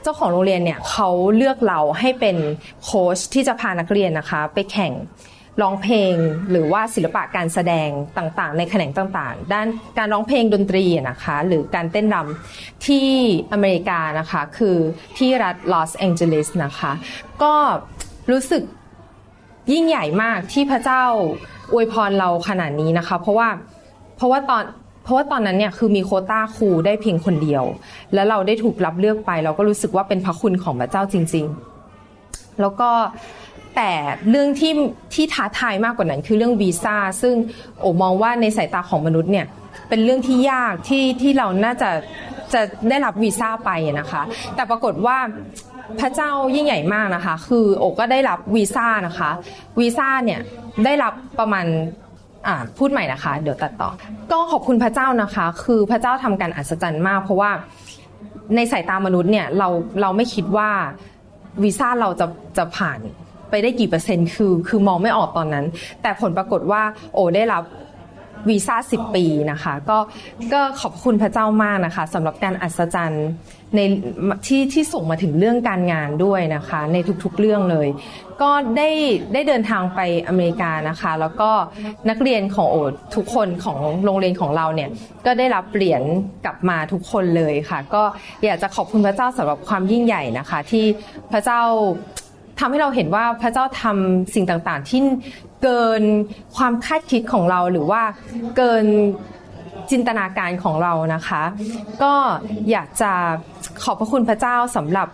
เจ้าของโรงเรียนเนี่ยเขาเลือกเราให้เป็นโค้ชที่จะพานักเรียนนะคะ ไปแข่งร้องเพลงหรือว่าศิลปะการแสดงต่างๆ ในแขนงต่างๆ ด้านการร้องเพลงดนตรีนะคะ หรือการเต้นรำที่อเมริกานะคะ คือที่รัฐลอสแองเจลิสนะคะ ก็รู้สึก ยิ่งใหญ่มากที่พระเจ้าอวยพรเราขนาดนี้นะคะ เพราะว่าเพราะว่าตอนเพราะว่าตอนนั้นเนี่ยคือมีโคต้าครูได้เพียงคนเดียว แล้วเราได้ถูกรับเลือกไป เราก็รู้สึกว่าเป็นพระคุณของพระเจ้าจริง ๆ แล้วก็แต่เรื่องที่ที่ท้าทายมากกว่านั้นคือเรื่องวีซ่าซึ่งโอมองว่าในสายตาของมนุษย์เนี่ยเป็นเรื่องที่ยากที่ที่เราน่าจะจะได้รับวีซ่าไปนะคะ แต่ปรากฏว่า พระเจ้ายิ่งใหญ่มากนะคะ คือโอก็ได้รับวีซ่านะคะวีซ่าเนี่ยได้รับประมาณพูดใหม่นะคะ เดี๋ยวตัดต่อ ก็ขอบคุณพระเจ้านะคะ คือพระเจ้าทำการอัศจรรย์มาก เพราะว่าในสายตามนุษย์เนี่ยเราเราไม่คิดว่าวีซ่าเราจะจะผ่านไปได้กี่เปอร์เซ็นต์คือ คือมองไม่ออกตอนนั้น แต่ผลปรากฏว่า โอได้รับ วีซ่า10 ปีนะคะ ก็ก็ขอบคุณพระเจ้ามากนะคะสำหรับการอัศจรรย์ในที่ที่ส่งมาถึงเรื่องการงานด้วยนะคะ ในทุกๆเรื่องเลย ก็ได้ได้เดินทางไปอเมริกานะคะ แล้วก็นักเรียนของโอทุกคนของโรงเรียนของเราเนี่ยก็ได้รับเหรียญกลับมาทุกคนเลยค่ะ ก็อยากจะขอบคุณพระเจ้าสำหรับความยิ่งใหญ่นะคะ ที่พระเจ้าทำให้เราเห็นว่าพระเจ้าทำสิ่งต่างๆ ที่ เกินความคาดคิดของเราหรือว่าเกินจินตนาการของเรานะคะ ก็อยากจะขอบพระคุณพระเจ้าสำหรับ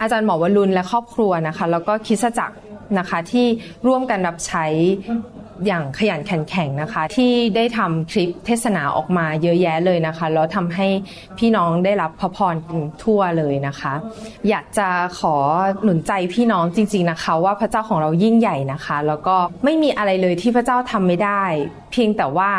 อาจารย์หมอวรุณและครอบครัวนะคะ แล้วก็คริสตจักร นะคะที่ร่วมกันรับใช้อย่างขยันขันแข็งนะคะ ที่ได้ทำคลิปเทศนาออกมาเยอะแยะเลยนะคะ แล้วทำให้พี่น้องได้รับพระพรทั่วเลยนะคะ อยากจะขอหนุนใจพี่น้องจริง ๆนะคะ ว่าพระเจ้าของเรายิ่งใหญ่นะคะ แล้วก็ไม่มีอะไรเลยที่พระเจ้าทำไม่ได้ เพียงแต่ว่า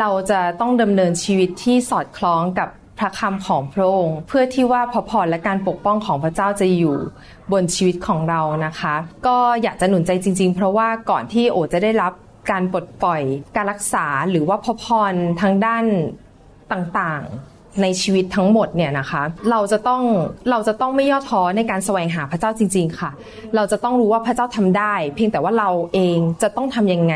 เราจะต้องดำเนินชีวิตที่สอดคล้องกับ พระคำของพระองค์ เพื่อที่ว่าพระพรและการปกป้องของพระเจ้าจะอยู่บนชีวิตของเรานะคะ ก็อยากจะหนุนใจจริง ๆ เพราะว่าก่อนที่โอจะได้รับการปลดปล่อยการรักษาหรือว่าพระพรทางด้านต่างๆในชีวิตทั้งหมดเนี่ยนะคะ เราจะต้องเราจะต้องไม่ย่อท้อในการแสวงหาพระเจ้าจริง ๆ ค่ะ เราจะต้องรู้ว่าพระเจ้าทำได้ เพียงแต่ว่าเราเองจะต้องทำยังไง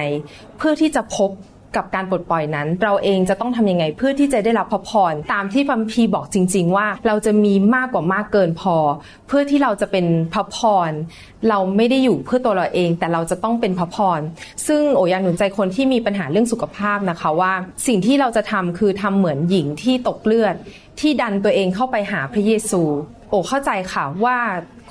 เพื่อที่จะพบ กับการปลดปล่อยนั้น เราเองจะต้องทำยังไงเพื่อที่จะได้รับพระพรตามที่พัมพีบอกจริง ๆ ว่าเราจะมีมากกว่ามากเกินพอ เพื่อที่เราจะเป็นพระพรเราไม่ได้อยู่เพื่อตัวเราเอง แต่เราจะต้องเป็นพระพรซึ่งโออยากหนุนใจคนที่มีปัญหาเรื่องสุขภาพนะคะว่าสิ่งที่เราจะทำคือทำเหมือนหญิงที่ตกเลือด ที่ดันตัวเองเข้าไปหาพระเยซู โอเข้าใจค่ะว่า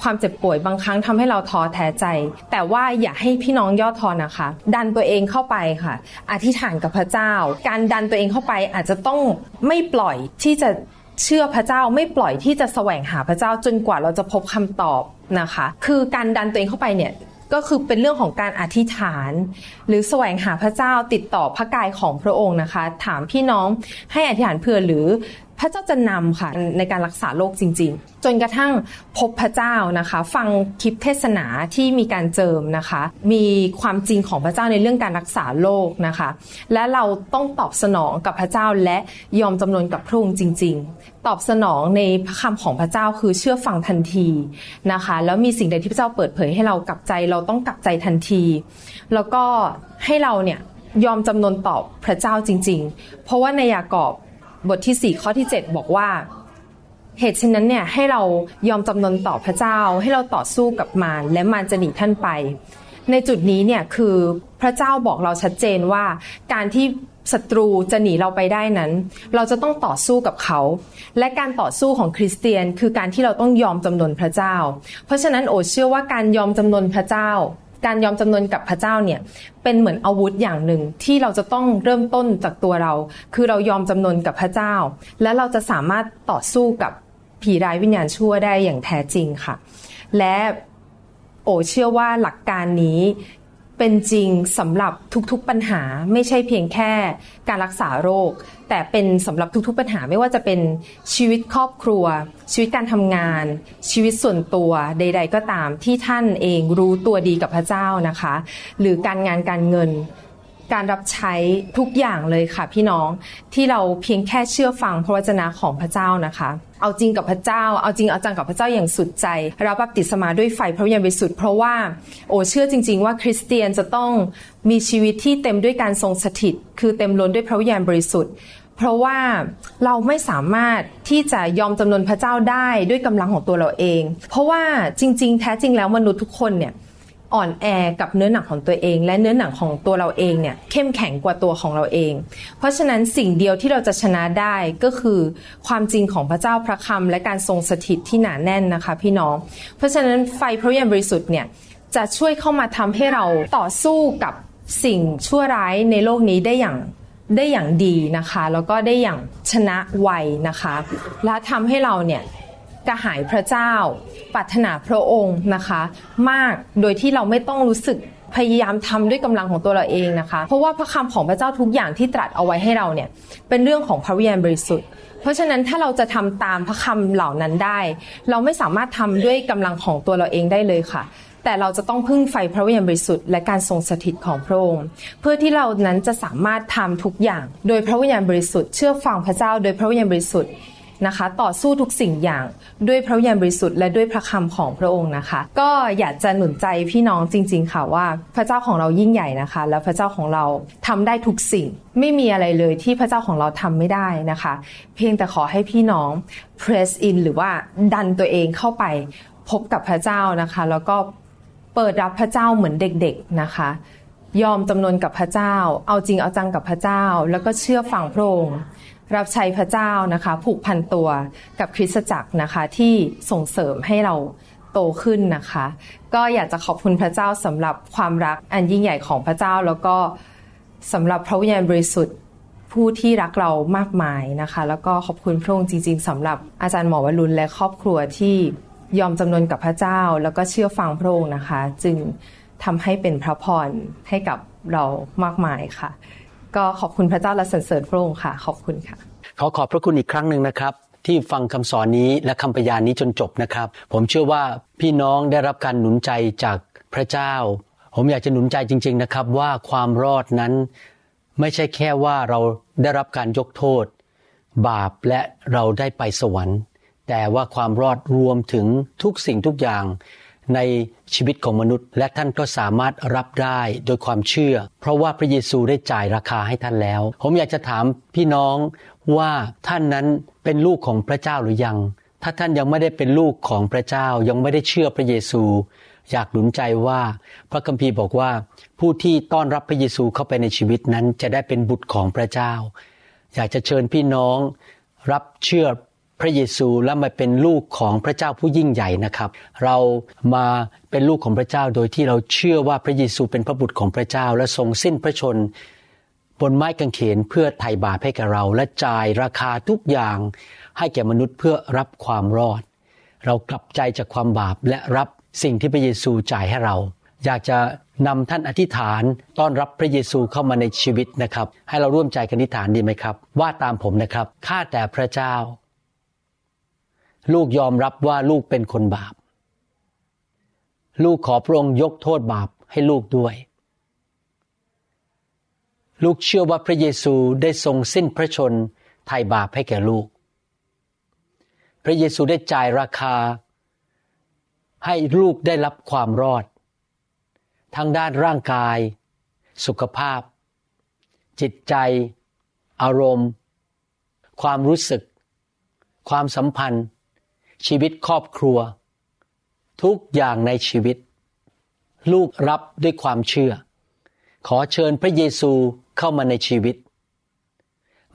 ความเจ็บป่วยบางครั้งทำให้เราท้อแท้ใจ แต่ว่าอย่าให้พี่น้องย่อท้อนะคะ ดันตัวเองเข้าไปค่ะ อธิษฐานกับพระเจ้า การดันตัวเองเข้าไปอาจจะต้องไม่ปล่อยที่จะเชื่อพระเจ้าไม่ปล่อยที่จะแสวงหาพระเจ้าจนกว่าเราจะพบคำตอบนะคะ คือการดันตัวเองเข้าไปเนี่ยก็คือเป็นเรื่องของการอธิษฐาน หรือแสวงหาพระเจ้าติดต่อพระกายของพระองค์นะคะ ถามพี่น้องให้อธิษฐานเผื่อหรือ พระเจ้าจะนำค่ะในการรักษาโรคจริง ๆ จนกระทั่งพบพระเจ้านะคะ ฟังคลิปเทศนาที่มีการเจิมนะคะ มีความจริงของพระเจ้าในเรื่องการรักษาโรคนะคะ และเราต้องตอบสนองกับพระเจ้าและยอมจำนนกับพระองค์จริง ๆ ตอบสนองในพระคำของพระเจ้าคือเชื่อฟังทันทีนะคะ แล้วมีสิ่งใดที่พระเจ้าเปิดเผยให้เรากลับใจเราต้องกลับใจทันที แล้วก็ให้เราเนี่ยยอมจำนนต่อพระเจ้าจริง ๆ เพราะว่าในยากอบ บทที่ 4 ข้อที่ 7 บอกว่า เหตุฉะนั้นเนี่ยให้เรายอมจำนนต่อพระเจ้า ให้เราต่อสู้กับมารและมารจะหนีท่านไป ในจุดนี้เนี่ยคือพระเจ้าบอกเราชัดเจนว่า การที่ศัตรูจะหนีเราไปได้นั้น เราจะต้องต่อสู้กับเขา และการต่อสู้ของคริสเตียน คือการที่เราต้องยอมจำนนพระเจ้า เพราะฉะนั้นโอเชื่อว่าการยอมจำนนพระเจ้า การยอมจำนนกับพระเจ้าเนี่ยเป็นเหมือนอาวุธอย่างหนึ่งที่เราจะต้องเริ่มต้นจากตัวเรา คือเรายอมจำนนกับพระเจ้า และเราจะสามารถต่อสู้กับผีร้ายวิญญาณชั่วได้อย่างแท้จริงค่ะ และโอเชื่อว่าหลักการนี้เป็นจริงสำหรับทุกๆปัญหาไม่ใช่เพียงแค่การรักษาโรค แต่เป็นสำหรับทุกๆปัญหาไม่ว่าจะเป็นชีวิตครอบครัว ชีวิตการทำงาน ชีวิตส่วนตัวใด ๆ ก็ตามที่ท่านเองรู้ตัวดีกับพระเจ้านะคะ หรือการงานการเงินการรับใช้ทุกอย่างเลยค่ะพี่น้องที่เราเพียงแค่เชื่อฟังพระวจนะของพระเจ้านะคะ เอาจริงกับพระเจ้า เอาจริงเอาจังกับพระเจ้าอย่างสุดใจรับบัพติศมาด้วยไฟพระวิญญาณบริสุทธิ์เพราะว่าโอเชื่อจริง ๆ ว่าคริสเตียนจะต้องมีชีวิตที่เต็มด้วยการทรงสถิต คือเต็มล้นด้วยพระวิญญาณบริสุทธิ์ เพราะว่าเราไม่สามารถที่จะยอมจำนนพระเจ้าได้ด้วยกำลังของตัวเราเอง เพราะว่าจริง ๆ แท้จริงแล้วมนุษย์ทุกคนเนี่ยอ่อนแอกับเนื้อหนังของตัวเอง และเนื้อหนังของตัวเราเองเนี่ยเข้มแข็งกว่าตัวของเราเอง เพราะฉะนั้นสิ่งเดียวที่เราจะชนะได้ก็คือความจริงของพระเจ้าพระคำและการทรงสถิตที่หนาแน่นนะคะ พี่น้อง เพราะฉะนั้นไฟพระวิญญาบริสุทธิ์เนี่ยจะช่วยเข้ามาทำให้เราต่อสู้กับสิ่งชั่วร้ายในโลกนี้ได้อย่าง ได้อย่างดีนะคะ แล้วก็ได้อย่างชนะไวนะคะ และทำให้เราเนี่ยกระหายพระเจ้าปรารถนาพระองค์นะคะ มากโดยที่เราไม่ต้องรู้สึกพยายามทำด้วยกำลังของตัวเราเองนะคะ เพราะว่าพระคำของพระเจ้าทุกอย่างที่ตรัสเอาไว้ให้เราเนี่ยเป็นเรื่องของพระวิญญาณบริสุทธิ์ เพราะฉะนั้นถ้าเราจะทำตามพระคำเหล่านั้นได้ เราไม่สามารถทำด้วยกำลังของตัวเราเองได้เลยค่ะ แต่เราจะต้องพึ่งไฟพระวิญญาณบริสุทธิ์และการทรงสถิตของพระองค์เพื่อที่เรานั้นจะสามารถทำทุกอย่าง โดยพระวิญญาณบริสุทธิ์เชื่อฟังพระเจ้าโดยพระวิญญาณบริสุทธิ์นะคะต่อสู้ทุกสิ่งอย่างด้วยพระวิญญาณบริสุทธิ์และด้วยพระคำของพระองค์นะคะ ก็อยากจะหนุนใจพี่น้องจริง ๆ ค่ะว่า พระเจ้าของเรายิ่งใหญ่นะคะ แล้วพระเจ้าของเราทำได้ทุกสิ่ง ไม่มีอะไรเลยที่พระเจ้าของเราทำไม่ได้นะคะ เพียงแต่ขอให้พี่น้อง press in หรือว่าดันตัวเองเข้าไปพบกับพระเจ้านะคะ แล้วก็ เปิดรับพระเจ้าเหมือนเด็กๆนะคะ ยอมจำนนกับพระเจ้า เอาจริงเอาจังกับพระเจ้า แล้วก็เชื่อฟังพระองค์รับใช้พระเจ้านะคะ ผูกพันตัวกับคริสตจักรนะคะที่ส่งเสริมให้เราโตขึ้นนะคะ ก็อยากจะขอบคุณพระเจ้าสำหรับความรักอันยิ่งใหญ่ของพระเจ้า แล้วก็สำหรับพระวิญญาณบริสุทธิ์ผู้ที่รักเรามากมายนะคะ แล้วก็ขอบคุณพระองค์จริง ๆสำหรับอาจารย์หมอวรุณและครอบครัวที่ ยอมจำนวนกับพระเจ้า แล้วก็เชื่อฟังพระองค์นะคะ จึงทำให้เป็นพระพรให้กับเรามากมายค่ะ ก็ขอบคุณพระเจ้าและสรรเสริญพระองค์ค่ะ ขอบคุณค่ะ ขอขอบพระคุณอีกครั้งหนึ่งนะครับที่ฟังคำสอนนี้และคำพยานนี้จนจบนะครับ ผมเชื่อว่าพี่น้องได้รับการหนุนใจจากพระเจ้า ผมอยากจะหนุนใจจริง ๆนะครับ ว่าความรอดนั้นไม่ใช่แค่ว่าเราได้รับการยกโทษ บาปและเราได้ไปสวรรค์ แต่ว่าความรอดรวมถึงทุกสิ่งทุกอย่างในชีวิตของมนุษย์ และท่านก็สามารถรับได้โดยความเชื่อ เพราะว่าพระเยซูได้จ่ายราคาให้ท่านแล้ว ผมอยากจะถามพี่น้องว่าท่านนั้นเป็นลูกของพระเจ้าหรือยัง ถ้าท่านยังไม่ได้เป็นลูกของพระเจ้ายังไม่ได้เชื่อพระเยซู อยากหนุนใจว่าพระคัมภีร์บอกว่า ผู้ที่ต้อนรับพระเยซูเข้าไปในชีวิตนั้นจะได้เป็นบุตรของพระเจ้า อยากจะเชิญพี่น้อง รับเชื่อ พระเยซูและมาเป็นลูกของพระเจ้าผู้ยิ่งใหญ่นะครับ เรามาเป็นลูกของพระเจ้าโดยที่เราเชื่อว่าพระเยซูเป็นพระบุตรของพระเจ้า และทรงสิ้นพระชน บนไม้กางเขนเพื่อไถ่บาปให้แก่เรา และจ่ายราคาทุกอย่าง ให้แก่มนุษย์เพื่อรับความรอด เรากลับใจจากความบาปและรับสิ่งที่พระเยซูจ่ายให้เรา อยากจะนำท่านอธิษฐานต้อนรับพระเยซูเข้ามาในชีวิตนะครับ ให้เราร่วมใจกันอธิษฐานดีไหมครับ ว่าตามผมนะครับข้าแต่พระเจ้า ลูกยอมรับว่าลูกเป็นคนบาป ลูกขอพระองค์ยกโทษบาปให้ลูกด้วย ลูกเชื่อว่าพระเยซูได้ทรงสิ้นพระชนไถ่บาปให้แก่ลูก พระเยซูได้จ่ายราคา ให้ลูกได้รับความรอด ทั้งด้านร่างกาย สุขภาพ จิตใจ อารมณ์ ความรู้สึก ความสัมพันธ์ ชีวิตครอบครัว ทุกอย่างในชีวิต ลูกรับด้วยความเชื่อ ขอเชิญพระเยซูเข้ามาในชีวิต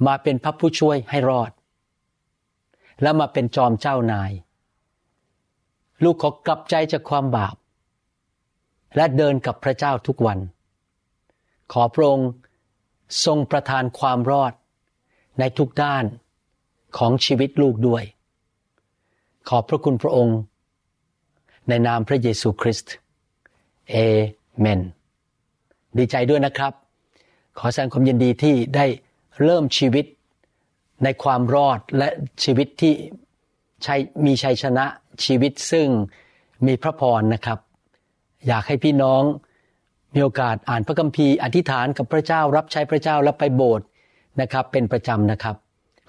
มาเป็นพระผู้ช่วยให้รอด และมาเป็นจอมเจ้านาย ลูกขอกลับใจจากความบาป และเดินกับพระเจ้าทุกวัน ขอพระองค์ทรงประทานความรอดในทุกด้านของชีวิตลูกด้วย ขอบพระคุณพระองค์ ในนามพระเยซูคริสต์เอเมน ดีใจด้วยนะครับ ขอแสดงความยินดีที่ได้เริ่มชีวิตในความรอดและชีวิตที่ชัยมีชัยชนะชีวิตซึ่งมีพระพรนะครับ อยากให้พี่น้องมีโอกาสอ่านพระคัมภีร์อธิษฐานกับพระเจ้ารับใช้พระเจ้าและไปโบสถ์นะครับ เป็นประจำนะครับ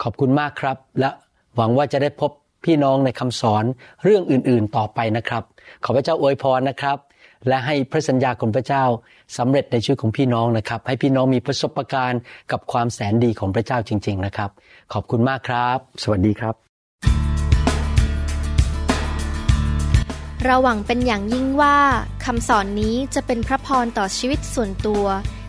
ขอบคุณมากครับ และหวังว่าจะได้พบ พี่น้องในคำสอนเรื่องอื่นๆต่อไปนะครับ ขอพระเจ้าอวยพรนะครับ และให้พระสัญญาของพระเจ้าสำเร็จในชีวิตของพี่น้องนะครับ ให้พี่น้องมีประสบการณ์กับความแสนดีของพระเจ้าจริง ๆ นะครับ ขอบคุณมากครับ สวัสดีครับ เราหวังเป็นอย่างยิ่งว่าคำสอนนี้จะเป็นพระพรต่อชีวิตส่วนตัว